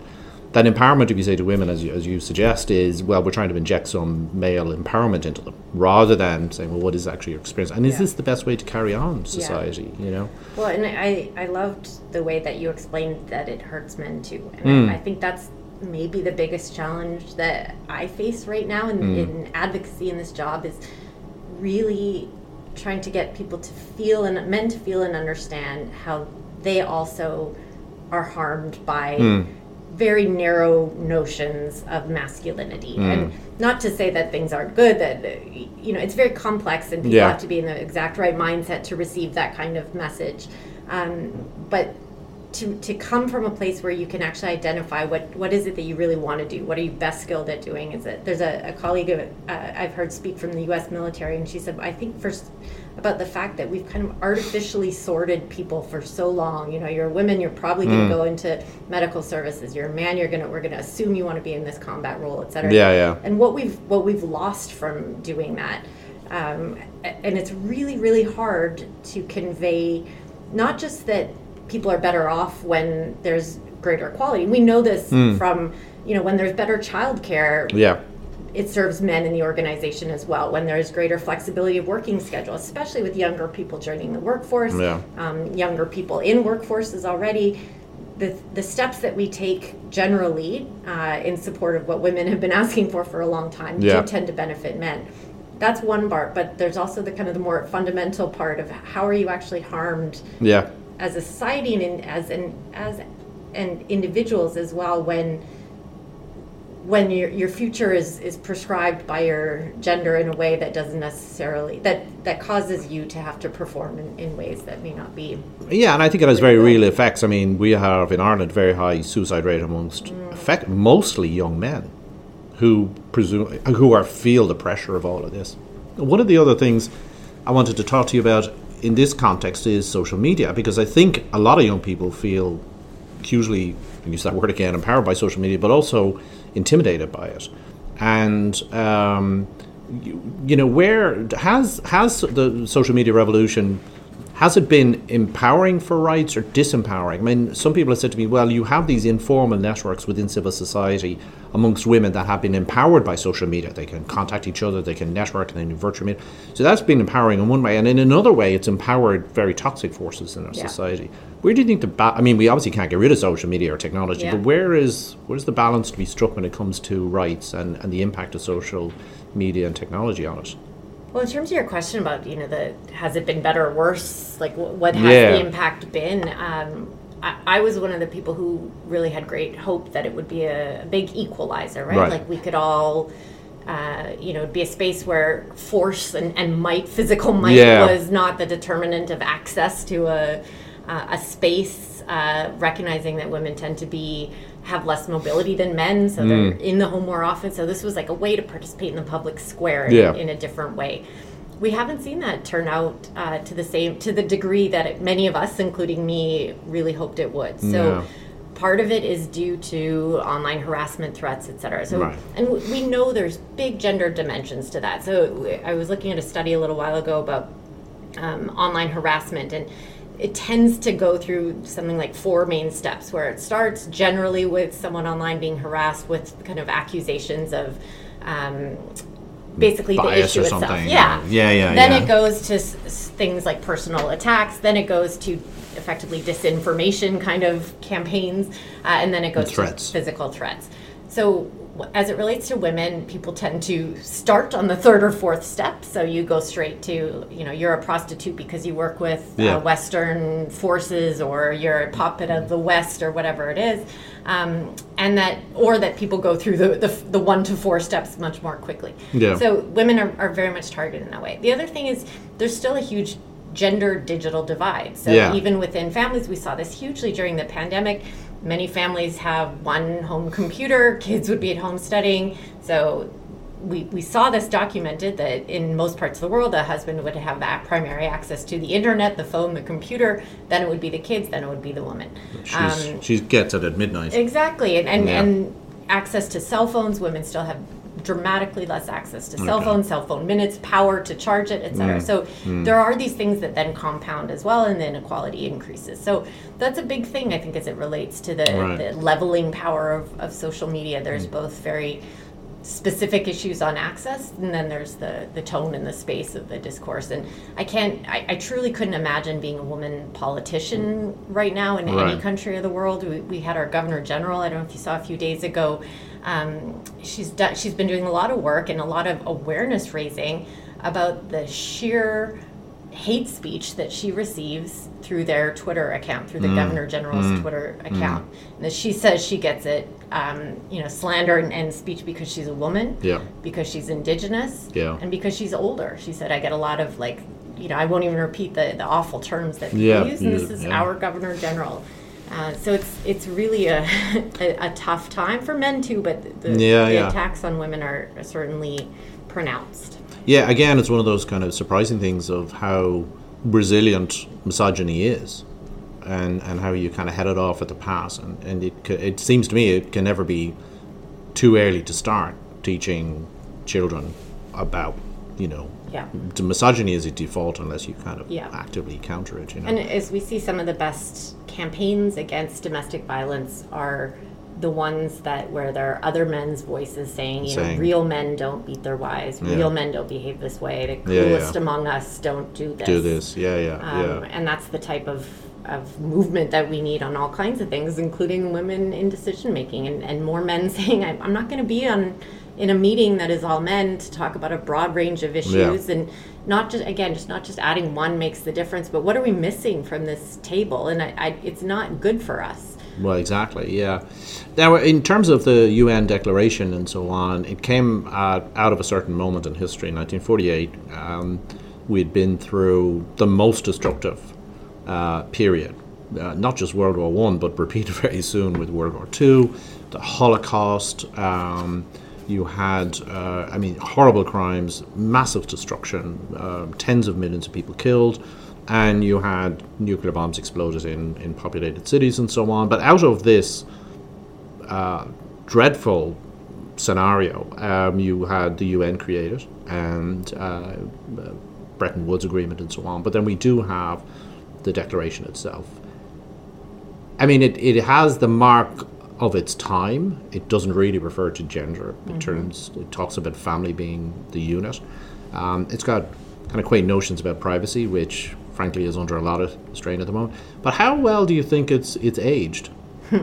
That empowerment, if you say to women, as you, as you suggest, is well, we're trying to inject some male empowerment into them, rather than saying, well, what is actually your experience, and is Yeah. this the best way to carry on society? You know, Well, and I, I loved the way that you explained that it hurts men too. And Mm. I, I think that's maybe the biggest challenge that I face right now in, Mm. in advocacy in this job is really trying to get people to feel and men to feel and understand how they also are harmed by Mm. very narrow notions of masculinity Mm. and not to say that things aren't good that you know it's very complex and people Yeah. have to be in the exact right mindset to receive that kind of message um, but to, to come from a place where you can actually identify what, what is it that you really want to do? What are you best skilled at doing? Is it there's a, a colleague of, uh, i've heard speak from the us military and she said i think first about the fact that we've kind of artificially sorted people for so long you know you're a woman you're probably going to go into medical services. You're a man you're going to we're going to assume you want to be in this combat role et cetera. Yeah, yeah. and what we've what we've lost from doing that um, and it's really really hard to convey not just that people are better off when there's greater equality we know this from you know when there's better childcare yeah, it serves men in the organization as well. When there's greater flexibility of working schedule especially with younger people joining the workforce Yeah. um, younger people in workforces already the, the steps that we take generally uh, in support of what women have been asking for for a long time Yeah. do tend to benefit men. That's one part but there's also the kind of the more fundamental part of how are you actually harmed yeah, as a society and as an as and individuals as well when when your your future is is prescribed by your gender in a way that doesn't necessarily that that causes you to have to perform in, in ways that may not be Yeah, and I think it has very real effects. I mean, we have in Ireland very high suicide rate amongst mm. effect, mostly young men who presume who are feel the pressure of all of this. One of the other things I wanted to talk to you about in this context is social media because I think a lot of young people feel hugely use that word again empowered by social media, but also intimidated by it. And um, you, you know, where has has the social media revolution has it been empowering for rights or disempowering? I mean, some people have said to me, well, you have these informal networks within civil society amongst women that have been empowered by social media. They can contact each other, they can network, and they do virtual media. So that's been empowering in one way. And in another way, it's empowered very toxic forces in our Yeah. society. Where do you think the ba- I mean, we obviously can't get rid of social media or technology, Yeah. but where is where's the balance to be struck when it comes to rights and, and the impact of social media and technology on it? Well, in terms of your question about you know the has it been better or worse, like what has Yeah. the impact been? Um, I, I was one of the people who really had great hope that it would be a, a big equalizer, right? Right. Like we could all. Uh, you know, it'd be a space where force and, and might, physical might, Yeah. was not the determinant of access to a uh, a space. Uh, recognizing that women tend to be have less mobility than men, so they're Mm. in the home more often. So this was like a way to participate in the public square in, Yeah. in a different way. we haven't seen that turn out uh, to the same to the degree that many of us, including me, really hoped it would. So. Yeah. Part of it is due to online harassment threats, et cetera. So, Right. and we know there's big gender dimensions to that. So, i was looking at a study a little while ago about um, online harassment and it tends to go through something like four main steps where it starts generally with someone online being harassed with kind of accusations of um, basically the issue or itself yeah yeah, yeah, then yeah. it goes to s- things like personal attacks then it goes to effectively disinformation kind of campaigns uh, and then it goes threats. to physical threats so as it relates to women people tend to start on the third or fourth step so you go straight to you know you're a prostitute because you work with Yeah. uh, western forces or you're a puppet of the west or whatever it is um, and that or that people go through the, the, the one to four steps much more quickly Yeah. so women are, are very much targeted in that way the other thing is there's still a huge gender digital divide so Yeah. even within families we saw this hugely during the pandemic many families have one home computer kids would be at home studying so we, we saw this documented that in most parts of the world, a husband would have that primary access to the internet, the phone, the computer. Then it would be the kids. Then it would be the woman. She's, Um, she gets it at midnight. Exactly, and and, Yeah. and access to cell phones. Women still have dramatically less access to cell Okay. phones, cell phone minutes, power to charge it, et etc. Mm. So mm. there are these things that then compound as well, and the inequality increases. So that's a big thing, I think, as it relates to the, Right. the leveling power of, of social media. There's mm. both very specific issues on access and then there's the the tone and the space of the discourse and i can't i, I truly couldn't imagine being a woman politician right now in any country of the world we, we had our governor general i don't know if you saw a few days ago um, she's done she's been doing a lot of work and a lot of awareness raising about the sheer hate speech that she receives through their Twitter account, through the Mm. Governor General's Twitter account. And that she says she gets it, um, you know, slander and, and speech because she's a woman, Yeah. because she's indigenous, Yeah. and because she's older. She said, I get a lot of like, you know, I won't even repeat the, the awful terms that people Yeah, use, and this is yeah. our Governor General. Uh, so it's it's really a, a, a tough time for men too, but the, Yeah, the yeah. attacks on women are certainly pronounced. Yeah, again, it's one of those kind of surprising things of how resilient misogyny is, and and how you kind of head it off at the pass, and and it it seems to me it can never be too early to start teaching children about you know Yeah. the misogyny is a default unless you kind of Yeah. actively counter it. You know. And as we see, some of the best campaigns against domestic violence are the ones that where there are other men's voices saying, you know, real men don't beat their wives, Yeah. real men don't behave this way, the coolest yeah. among us don't do this. do this, yeah, yeah, Um, yeah. And that's the type of, of movement that we need on all kinds of things, including women in decision making, and, and more men saying, I'm, I'm not going to be on in a meeting that is all men to talk about a broad range of issues and not just again just not just adding one makes the difference but what are we missing from this table and I, I, it's not good for us Well, exactly, yeah. Now, in terms of the UN declaration and so on, it came uh, out of a certain moment in history, 1948. Um, we'd been through the most destructive uh, period, uh, not just World War One, but repeated very soon with World War Two, the Holocaust. Um, you had, uh, I mean, horrible crimes, massive destruction, uh, tens of millions of people killed and you had nuclear bombs exploded in, in populated cities and so on. But out of this uh, dreadful scenario, um, you had the UN created and uh, Bretton Woods Agreement and so on. But then we do have the declaration itself. I mean, it, it has the mark of its time. It doesn't really refer to gender. It turns it talks about family being the unit. Um, it's got kind of quaint notions about privacy, which frankly is under a lot of strain at the moment. But how well do you think it's it's aged?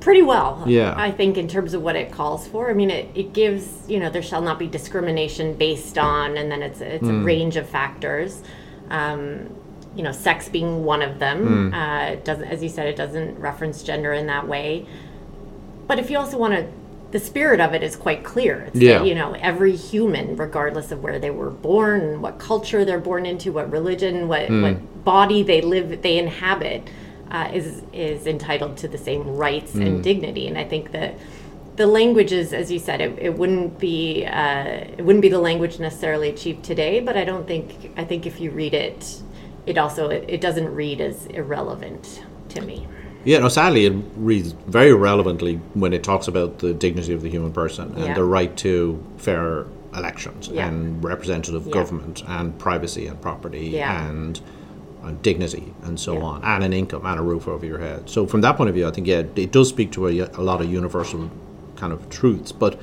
pretty well Yeah. i think in terms of what it calls for i mean it, it gives you know there shall not be discrimination based on and then it's a, it's a range of factors um, you know sex being one of them uh, it doesn't as you said it doesn't reference gender in that way. But if you also want to the spirit of it is quite clear. It's Yeah. that, you know every human regardless of where they were born what culture they're born into what religion what, what body they live they inhabit uh, is is entitled to the same rights and dignity. And i think that the languages, as you said, it, it wouldn't be uh, it wouldn't be the language necessarily achieved today. But I don't think I think if you read it, it also it, it doesn't read as irrelevant to me. Yeah, no, sadly, it reads very relevantly when it talks about the dignity of the human person and Yeah. the right to fair elections Yeah. and representative Yeah. government and privacy and property and, and dignity and so on, and an income and a roof over your head. So, from that point of view, I think, yeah, it does speak to a, a lot of universal kind of truths. But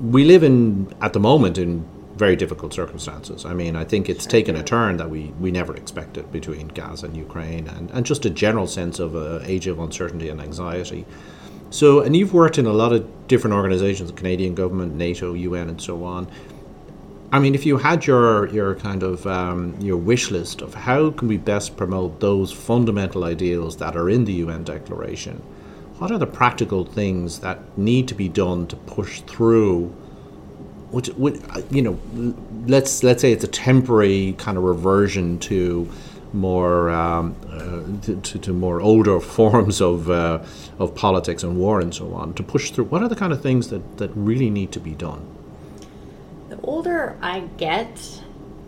we live in, at the moment, in very difficult circumstances. I mean, I think it's taken a turn that we, we never expected between Gaza and Ukraine, and, and just a general sense of a age of uncertainty and anxiety. So, and you've worked in a lot of different organizations, the Canadian government, NATO, UN, and so on. I mean, if you had your your kind of um, your wish list of how can we best promote those fundamental ideals that are in the UN Declaration, what are the practical things that need to be done to push through? Which, which you know, let's let's say it's a temporary kind of reversion to more um, uh, to, to, more older forms of uh, of politics and war and so on to push through. What are the kind of things that, that really need to be done? The older I get,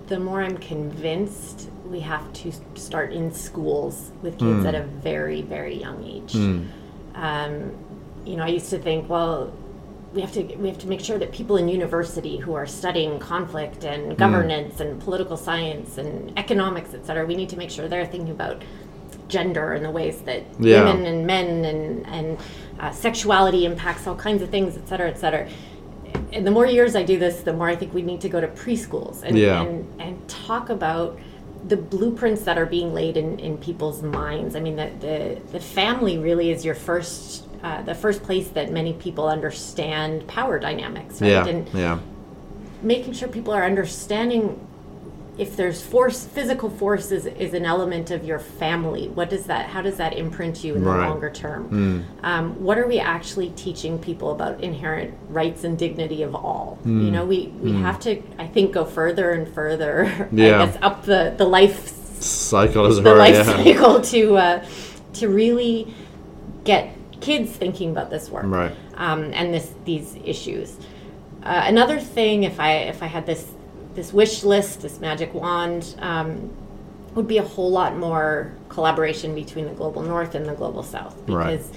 the more I'm convinced we have to start in schools with kids at a very, very young age. Um, you know, I used to think, well, we have to we have to make sure that people in university who are studying conflict and governance and political science and economics, et cetera, we need to make sure they're thinking about gender and the ways that Yeah. women and men and and uh, sexuality impacts all kinds of things, et cetera, et cetera. And the more years I do this, the more I think we need to go to preschools and Yeah. and, and talk about the blueprints that are being laid in, in people's minds. I mean, the, the, the family really is your first, uh, the first place that many people understand power dynamics, right? Yeah, And yeah, making sure people are understanding if there's force, physical force is, is an element of your family. What does that, how does that imprint you in the Right. Longer term? Um, what are we actually teaching people about inherent rights and dignity of all? Hmm. You know, we, we have to, I think, go further and further, Yeah. I guess, up the, the life cycle as the well. life Yeah. cycle to uh, to really get kids thinking about this work Right. um, and this these issues. Uh, another thing, if I if I had this this wish list, this magic wand, um, would be a whole lot more collaboration between the global north and the global south Right. because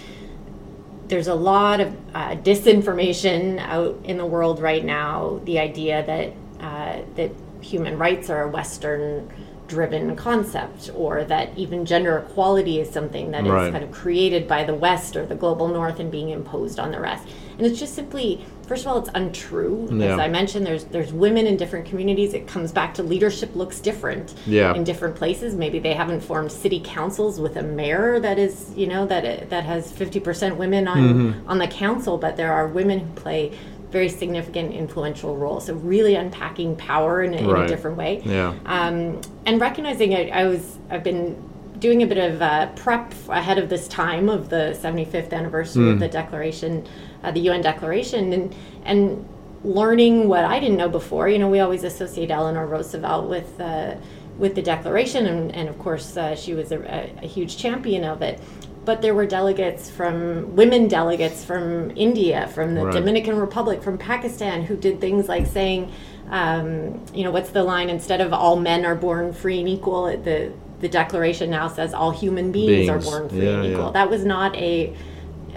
there's a lot of uh, disinformation out in the world right now. The idea that uh, that human rights are a Western driven concept, or that even gender equality is something that is Right. kind of created by the West or the global North and being imposed on the rest. And it's just simply, first of all, it's untrue. Yeah. As I mentioned, there's there's women in different communities. It comes back to leadership looks different Yeah. in different places. Maybe they haven't formed city councils with a mayor that is, you know, that that has 50% women on Mm-hmm. on the council, but there are women who play very significant influential role. So really unpacking power in, a- in a different way Yeah. um, and recognizing I, I was I've been doing a bit of uh, prep ahead of this time of the 75th anniversary of the Declaration, uh, the UN Declaration, and and learning what I didn't know before. You know, we always associate Eleanor Roosevelt with. Uh, with the Declaration, and, and of course, uh, she was a, a huge champion of it. But there were delegates from women delegates from India, from the Right. Dominican Republic, from Pakistan, who did things like saying, um, you know, what's the line? Instead of all men are born free and equal, the the Declaration now says all human beings, are born free Yeah, and equal. yeah. That was not a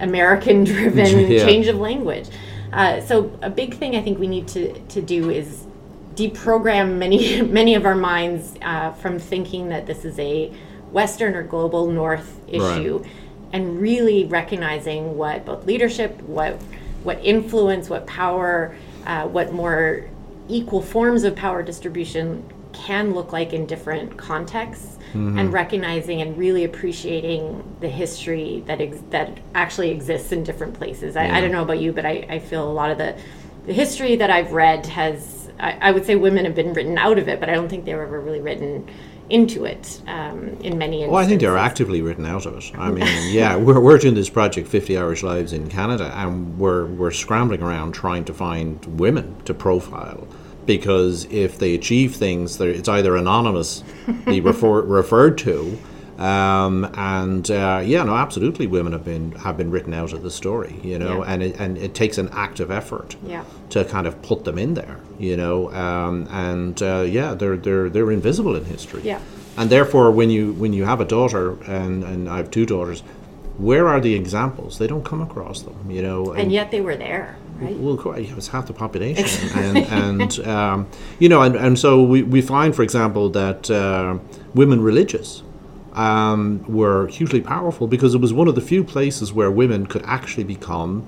American-driven Yeah. change of language. Uh, so a big thing I think we need to to do is deprogram many many of our minds uh, from thinking that this is a Western or global North issue, and really recognizing what both leadership, what what influence, what power, uh, what more equal forms of power distribution can look like in different contexts, and recognizing and really appreciating the history that ex- that actually exists in different places. I, I don't know about you, but I, I feel a lot of the the history that I've read has I, I would say women have been written out of it, but I don't think they were ever really written into it um, in many. Well, I think they're actively written out of it. I mean, yeah, we're, we're doing this project, 50 Irish Lives in Canada, and we're, we're scrambling around trying to find women to profile. Because if they achieve things, it's either anonymously refer, referred to, Um, and uh, yeah, no, absolutely, women have been have been written out of the story, you know, Yeah. and it, and it takes an active effort Yeah. to kind of put them in there, you know, um, and uh, yeah, they're they're they're invisible in history. Yeah. And therefore, when you when you have a daughter, and and I have two daughters, where are the examples? They don't come across them, you know. And yet they were there, right? Well, it was half the population, and, and um, you know, and, and so we, we find, for example, that uh, women religious um, were hugely powerful because it was one of the few places where women could actually become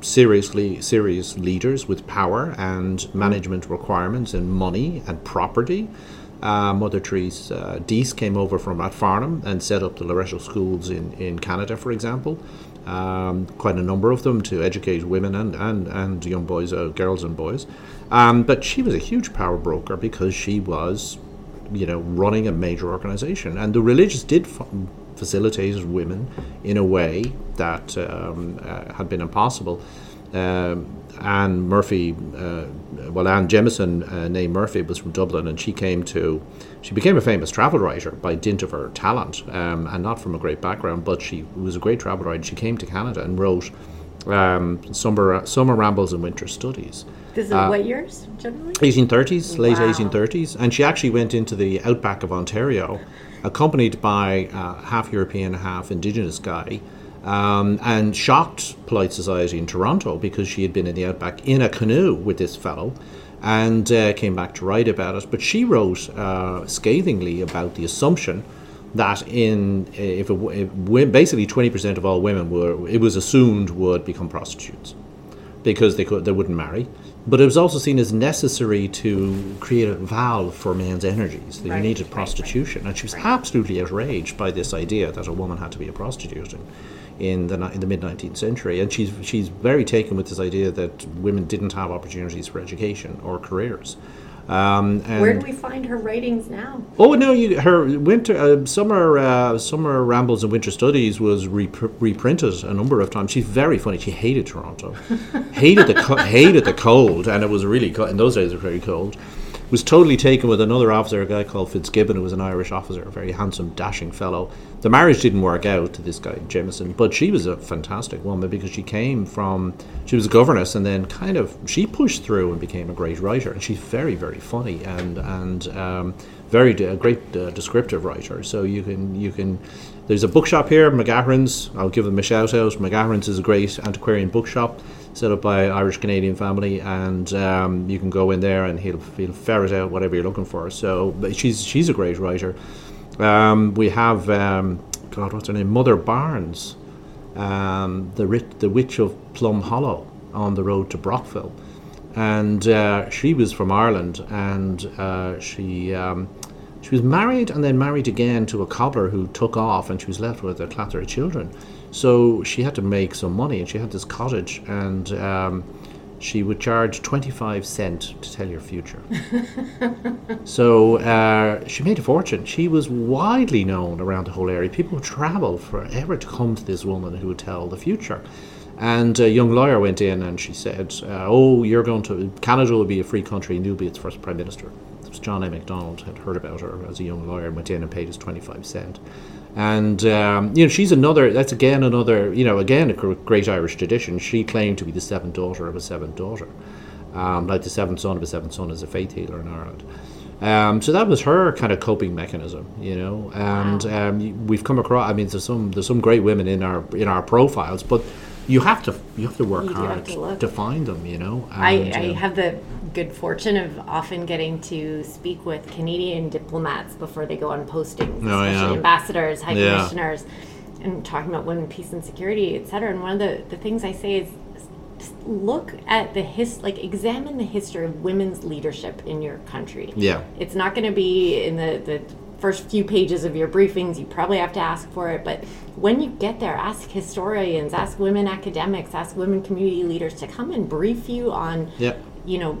seriously serious leaders with power and management requirements and money and property. Uh, Mother Teresa uh, Dease came over from Farnham and set up the Loretto schools in, in Canada, for example. Um, quite a number of them to educate women and, and, and young boys, uh, girls and boys. Um, but she was a huge power broker because she was, you know, running a major organization. And the religious did f- facilitate women in a way that um, uh, had been impossible. Um, Anne Murphy, uh, well, Anne Jameson, uh, named Murphy, was from Dublin, and she came to, she became a famous travel writer by dint of her talent, um, and not from a great background, but she was a great travel writer. She came to Canada and wrote um, summer summer rambles and winter studies. This is what years generally? 1830s, late Wow. 1830s, and she actually went into the outback of Ontario, accompanied by a half European, half Indigenous guy, um, and shocked polite society in Toronto because she had been in the outback in a canoe with this fellow. And uh, came back to write about it, but she wrote uh, scathingly about the assumption that in if, a, if basically twenty percent of all women were it was assumed would become prostitutes because they could they wouldn't marry. But it was also seen as necessary to create a valve for men's energies. That you Right, needed right, prostitution, and she was absolutely outraged by this idea that a woman had to be a prostitute in, in the in the mid nineteenth century. And she's she's very taken with this idea that women didn't have opportunities for education or careers. Um, and Where do we find her writings now? Oh no! You, her winter, uh, summer, uh, summer rambles and winter studies was repr- reprinted a number of times. She's very funny. She hated Toronto, hated the co- hated the cold, and it was really cold. In those days, it was very cold. Was totally taken with another officer, a guy called Fitzgibbon, who was an Irish officer, a very handsome, dashing fellow. The marriage didn't work out to this guy Jameson, but she was a fantastic woman because she came from she was a governess and then kind of she pushed through and became a great writer. And she's very, very funny and and um, very de- a great uh, descriptive writer. So you can you can. There's a bookshop here, McGahern's. I'll give them a shout out. McGahern's is a great antiquarian bookshop set up by Irish Canadian family, and um, you can go in there and he'll he'll ferret out whatever you're looking for. So she's she's a great writer. Um, we have um, God, what's her name? Mother Barnes, um, the the witch of Plum Hollow on the road to Brockville, and uh, she was from Ireland, and uh, she. Um, she was married and then married again to a cobbler who took off, and she was left with a clatter of children. So she had to make some money, and she had this cottage, and um, she would charge 25 cent to tell your future. so uh, she made a fortune. She was widely known around the whole area. People would travel forever to come to this woman who would tell the future. And a young lawyer went in and she said, uh, "Oh, you're going to Canada will be a free country, and you'll be its first prime minister." It was John A. Macdonald had heard about her as a young lawyer and went in and paid his twenty-five cent. And um, you know, she's another. That's again another. You know, again a great Irish tradition. She claimed to be the seventh daughter of a seventh daughter, um, like the seventh son of a seventh son is a faith healer in Ireland. Um, so that was her kind of coping mechanism, you know. And um, we've come across. I mean, there's some there's some great women in our in our profiles, but you have to you have to work You hard to to find them, you know. I, And, I um, have the good fortune of often getting to speak with Canadian diplomats before they go on postings, Oh, especially yeah. ambassadors, high Yeah. commissioners, and talking about women, peace, and security, et cetera. And one of the, the things I say is look at the his like examine the history of women's leadership in your country. Yeah. It's not going to be in the, the first few pages of your briefings. You probably have to ask for it. But when you get there, ask historians, ask women academics, ask women community leaders to come and brief you on, Yeah. you know,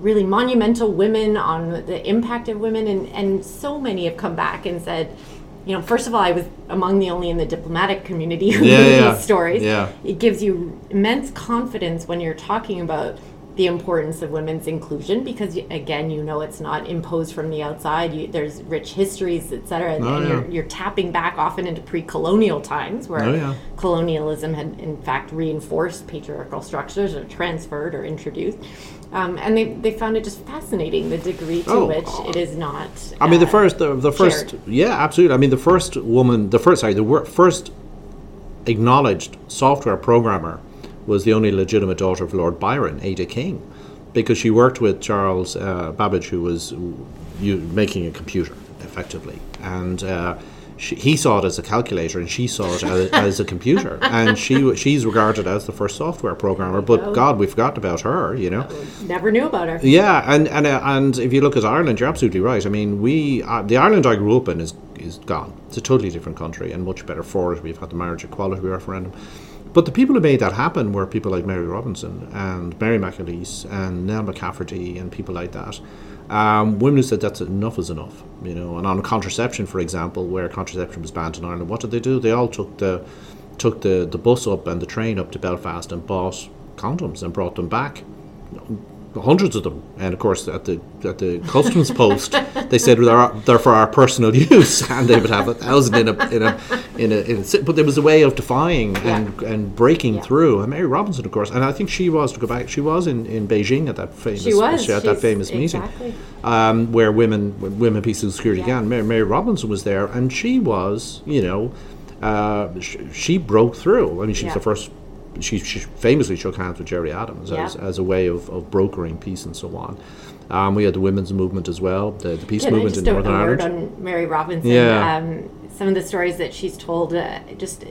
really monumental women, on the impact of women. And, and so many have come back and said, you know, first of all, I was among the only in the diplomatic community who Yeah, knew yeah. these stories. Yeah. It gives you immense confidence when you're talking about the importance of women's inclusion because again you know it's not imposed from the outside you, there's rich histories etc and, Oh, and yeah. you're, you're tapping back often into pre-colonial times where Oh, yeah. colonialism had in fact reinforced patriarchal structures or transferred or introduced um, and they, they found it just fascinating the degree to Oh. which it is not I mean, the uh, first, the, the first, shared. yeah, absolutely. I mean, the first woman, the first, sorry, the wor- first acknowledged software programmer was the only legitimate daughter of Lord Byron, Ada King, because she worked with Charles uh, Babbage, who was you, making a computer effectively, and. Uh, she, he saw it as a calculator, and she saw it as, as a computer, and she she's regarded as the first software programmer. But God, we forgot about her, you know. never knew about her Yeah, and and uh, and if you look at Ireland, you're absolutely right. I mean, we uh, the Ireland I grew up in is is gone. It's a totally different country and much better for it. We've had the marriage equality referendum, but the people who made that happen were people like Mary Robinson and Mary McAleese and Nell McCafferty and people like that. Um, women who said that's enough is enough, you know. And on contraception, for example, where contraception was banned in Ireland, what did they do? They all took the took the, the bus up and the train up to Belfast and bought condoms and brought them back hundreds of them. And of course, at the at the customs post, they said they're, they're for our personal use, and they would have a thousand in a in a in a. In a but there was a way of defying and and breaking Yeah. through. And Mary Robinson, of course, and I think she was to go back. She was in, in Beijing at that famous she was at that famous exactly. meeting um, where women women pieces of security Yeah. began. Mary, Mary Robinson was there, and she was, you know, uh, sh- she broke through. I mean, she was the first. She, she famously shook hands with Gerry Adams as, Yeah. as a way of, of brokering peace and so on. Um, we had the women's movement as well, the, the peace Can movement in Northern Ireland. on Mary Robinson? Yeah. Um, some of the stories that she's told, uh, just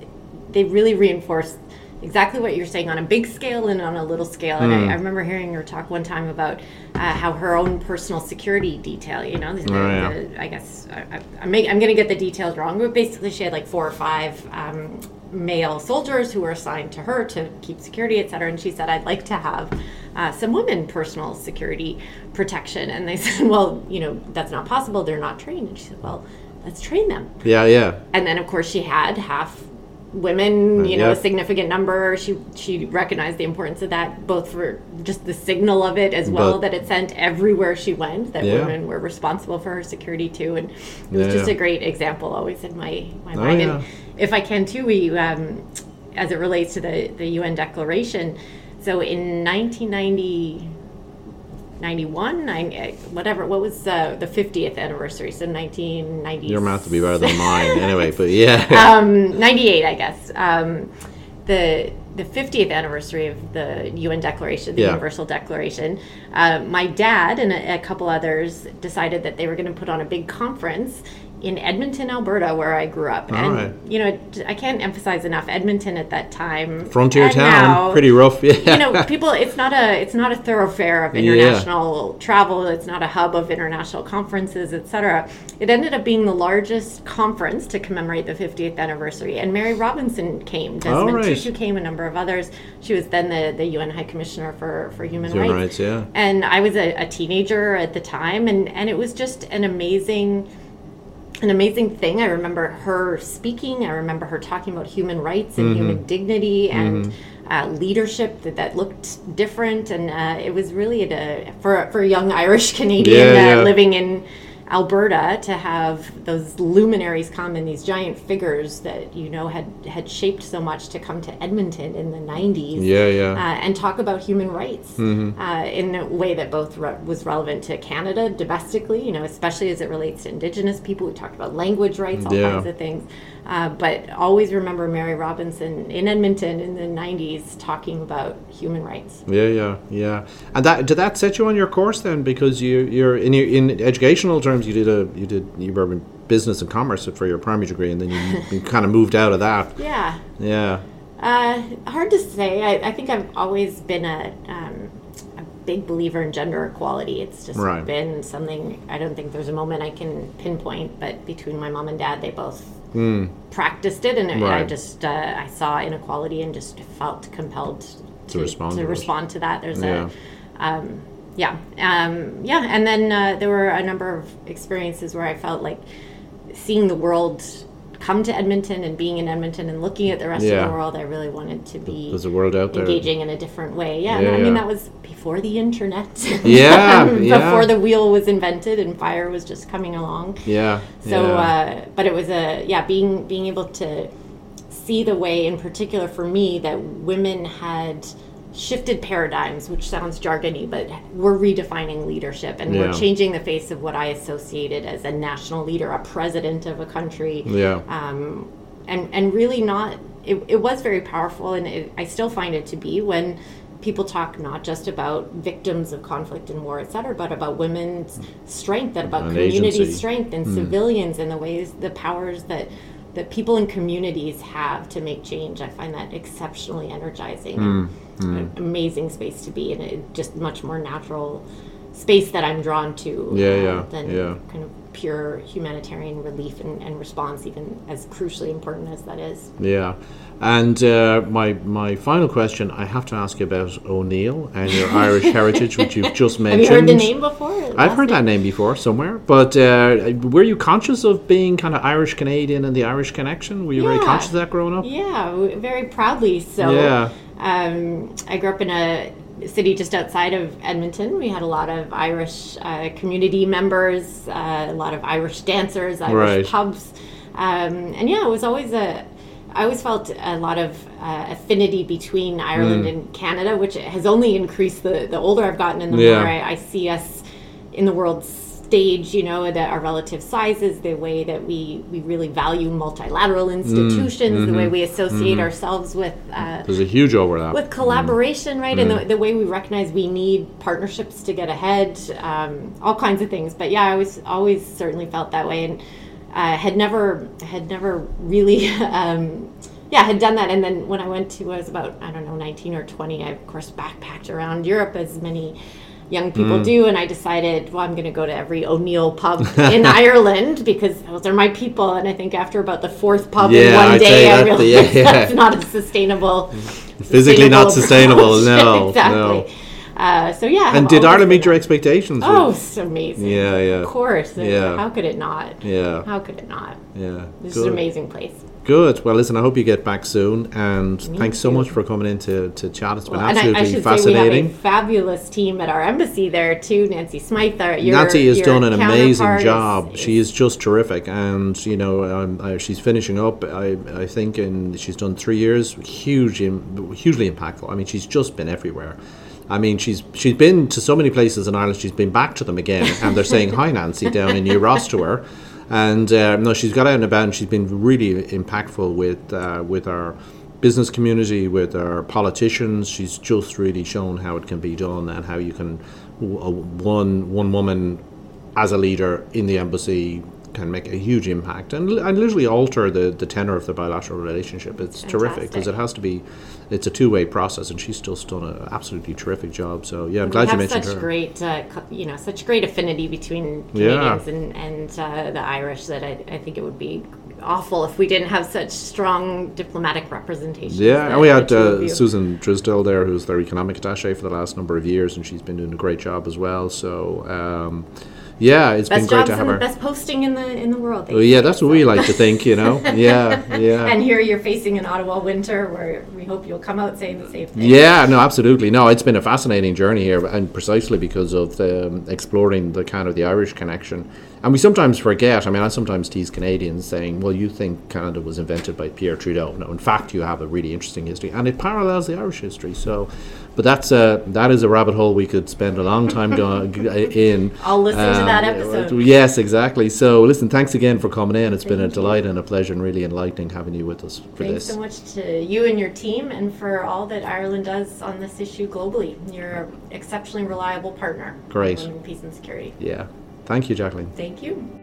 they really reinforce exactly what you're saying on a big scale and on a little scale. And Hmm. I, I remember hearing her talk one time about uh, how her own personal security detail, you know, the, Oh, yeah. the, I guess I, I'm going to get the details wrong, but basically she had like four or five um, male soldiers who were assigned to her to keep security, et cetera. And she said, I'd like to have uh, some women personal security protection. And they said, well, you know, that's not possible. They're not trained. And she said, well, let's train them. Yeah, yeah. And then, of course, she had half women, you know, Yeah. a significant number. She she recognized the importance of that, both for just the signal of it as well But- that it sent everywhere she went. That Yeah. women were responsible for her security too, and it was Yeah, just a great example always in my my Oh, mind. yeah. And if I can too, we um, as it relates to the the UN Declaration. So in 1990. 91, nine, eh, whatever. What was uh, the 50th anniversary? So 1990. Your math would be better than mine anyway, but yeah. um, 98, I guess. Um, the the 50th anniversary of the UN Declaration, the Yeah. Universal Declaration. Uh, my dad and a, a couple others decided that they were going to put on a big conference in Edmonton, Alberta, where I grew up. All and right. you know, I can't emphasize enough Edmonton at that time. Frontier town, now, pretty rough. Yeah. you know, people. It's not a. It's not a thoroughfare of Yeah. international travel. It's not a hub of international conferences, etc. It ended up being the largest conference to commemorate the 50th anniversary, and Mary Robinson came. Desmond right. Tutu came. A number of others. She was then the the UN High Commissioner for for Human, Human Rights. rights, yeah. And I was a, a teenager at the time, and and it was just an amazing an amazing thing. I remember her speaking. I remember her talking about human rights and Mm-hmm. human dignity and uh, leadership that, that looked different. And uh, it was really a, for for a young Irish Canadian Yeah, uh, yeah. living in Alberta to have those luminaries come and these giant figures that you know had had shaped so much to come to Edmonton in the 90s Yeah, yeah. uh, and talk about human rights Mm-hmm. uh, in a way that both re- was relevant to Canada domestically, you know, especially as it relates to Indigenous people. We talked about language rights, all Yeah. kinds of things. Uh, but always remember Mary Robinson in Edmonton in the 90s talking about human rights. Yeah, yeah, yeah. And that did that set you on your course then? Because you you're in your, in educational terms, you did a you did you were in business and commerce for your primary degree, and then you, you kind of moved out of that. Yeah. Yeah, Uh, hard to say. I, I think I've always been a, um, a big believer in gender equality. It's just Right. been something. I don't think there's a moment I can pinpoint, but between my mom and dad, they both practiced it, and I- I. Just uh, I saw inequality and just felt compelled to, respond to to respond to that. There's Yeah. a um, yeah um, yeah, and then uh, there were a number of experiences where I felt like seeing the world come to Edmonton and being in Edmonton and looking at the rest Yeah. of the world, I really wanted to be There's a world out there. engaging in a different way. Yeah, Yeah, I mean yeah. that was before the internet. Yeah, before the wheel was invented and fire was just coming along. Yeah. So, uh, but it was a yeah, being being able to see the way, in particular for me, that women had shifted paradigms, which sounds jargony, but we're redefining leadership and Yeah. we're changing the face of what I associated as a national leader, a president of a country yeah. um, and and really not it, it was very powerful and it, i still find it to be when people talk not just about victims of conflict and war et cetera but about women's strength and about And community agency. Strength and civilians and the ways the powers that that people in communities have to make change i find that exceptionally energizing and an amazing space to be in it just much more natural space that i'm drawn to Yeah, uh, yeah, than yeah. kind of pure humanitarian relief and, and response, even as crucially important as that is. Yeah. And uh, my my final question, I have to ask you about O'Neill and your Irish heritage, which you've just mentioned. Have you heard the name before? I've heard that name before somewhere, but uh, were you conscious of being kind of Irish Canadian and the Irish connection? Were you very conscious of that growing up? Yeah, very proudly. So, Yeah. um, I grew up in a city just outside of Edmonton. We had a lot of Irish uh, community members, uh, a lot of Irish dancers, Irish Right. pubs, um, and yeah, it was always a. I always felt a lot of uh, affinity between Mm. Ireland and Canada, which has only increased the the older I've gotten and the Yeah. more I, I see us in the world stage. You know, that our relative sizes, the way that we we really value multilateral institutions, the way we associate ourselves with. Uh, There's a huge overlap. with collaboration, right, and the, the way we recognize we need partnerships to get ahead, um, all kinds of things. But yeah, I was always certainly felt that way, and uh, had never had never really. Um, yeah, had done that, and then when I went to, I was about I don't know, nineteen or twenty. I of course backpacked around Europe as many young people Mm. do, and I decided, well, I'm going to go to every O'Neill pub in Ireland because those are my people. And I think after about the fourth pub in one I'd day, I that- realized yeah, yeah. that's not a sustainable Physically not sustainable, no, exactly. no. Uh, so yeah. and did Ireland meet your expectations? Oh, it's amazing. Yeah, yeah. Of course. Yeah. How could it not? Yeah, How could it not? yeah. This is an amazing place. Good. Well, listen, I hope you get back soon, and Me thanks so too. much for coming in to, to chat. It's been Well, and I, absolutely I should fascinating. say we have a fabulous team at our embassy there too. Nancy Smythe, our your, Nancy has your done an amazing job. is- she is just terrific, and you know, um, uh, she's finishing up. I, I think, and she's done three years. Huge, hugely impactful. I mean, she's just been everywhere. I mean, she's she's been to so many places in Ireland. She's been back to them again, and they're saying hi, Nancy, down in New Ross to her. And uh, no, she's got out and about, and she's been really impactful with uh, with our business community, with our politicians. She's just really shown how it can be done and how you can uh, one one woman as a leader in the embassy can make a huge impact and, and literally alter the, the tenor of the bilateral relationship. It's terrific because it has to be, it's a two way process, and she's still done an absolutely terrific job. So yeah, I'm glad you mentioned such her. great, uh, you know, such great affinity between Yeah. Canadians and, and uh, the Irish that I, I think it would be awful if we didn't have such strong diplomatic representation. Yeah, and we had uh, Susan Drisdell there, who's their economic attaché for the last number of years, and she's been doing a great job as well. So, um, yeah, it's best been great to have her. best posting in the in the world. Well, yeah, that's what we like to think, you know. Yeah, yeah. And here you're facing an Ottawa winter where we hope you'll come out saying the same thing. Yeah, no, absolutely. No, it's been a fascinating journey here, and precisely because of the, um, exploring the kind of the Irish connection. And we sometimes forget. I mean, I sometimes tease Canadians saying, "Well, you think Canada was invented by Pierre Trudeau?" No, in fact, you have a really interesting history, and it parallels the Irish history. So, but that's a that is a rabbit hole we could spend a long time going in. I'll listen to that Um, episode. Yes, exactly. So, listen, thanks again for coming in. It's been a delight and a pleasure, and really enlightening having you with us for this. Thanks this. so much to you and your team and for all that Ireland does on this issue globally. You're an exceptionally reliable partner. Great. in peace and security. Yeah, thank you, Jacqueline. Thank you.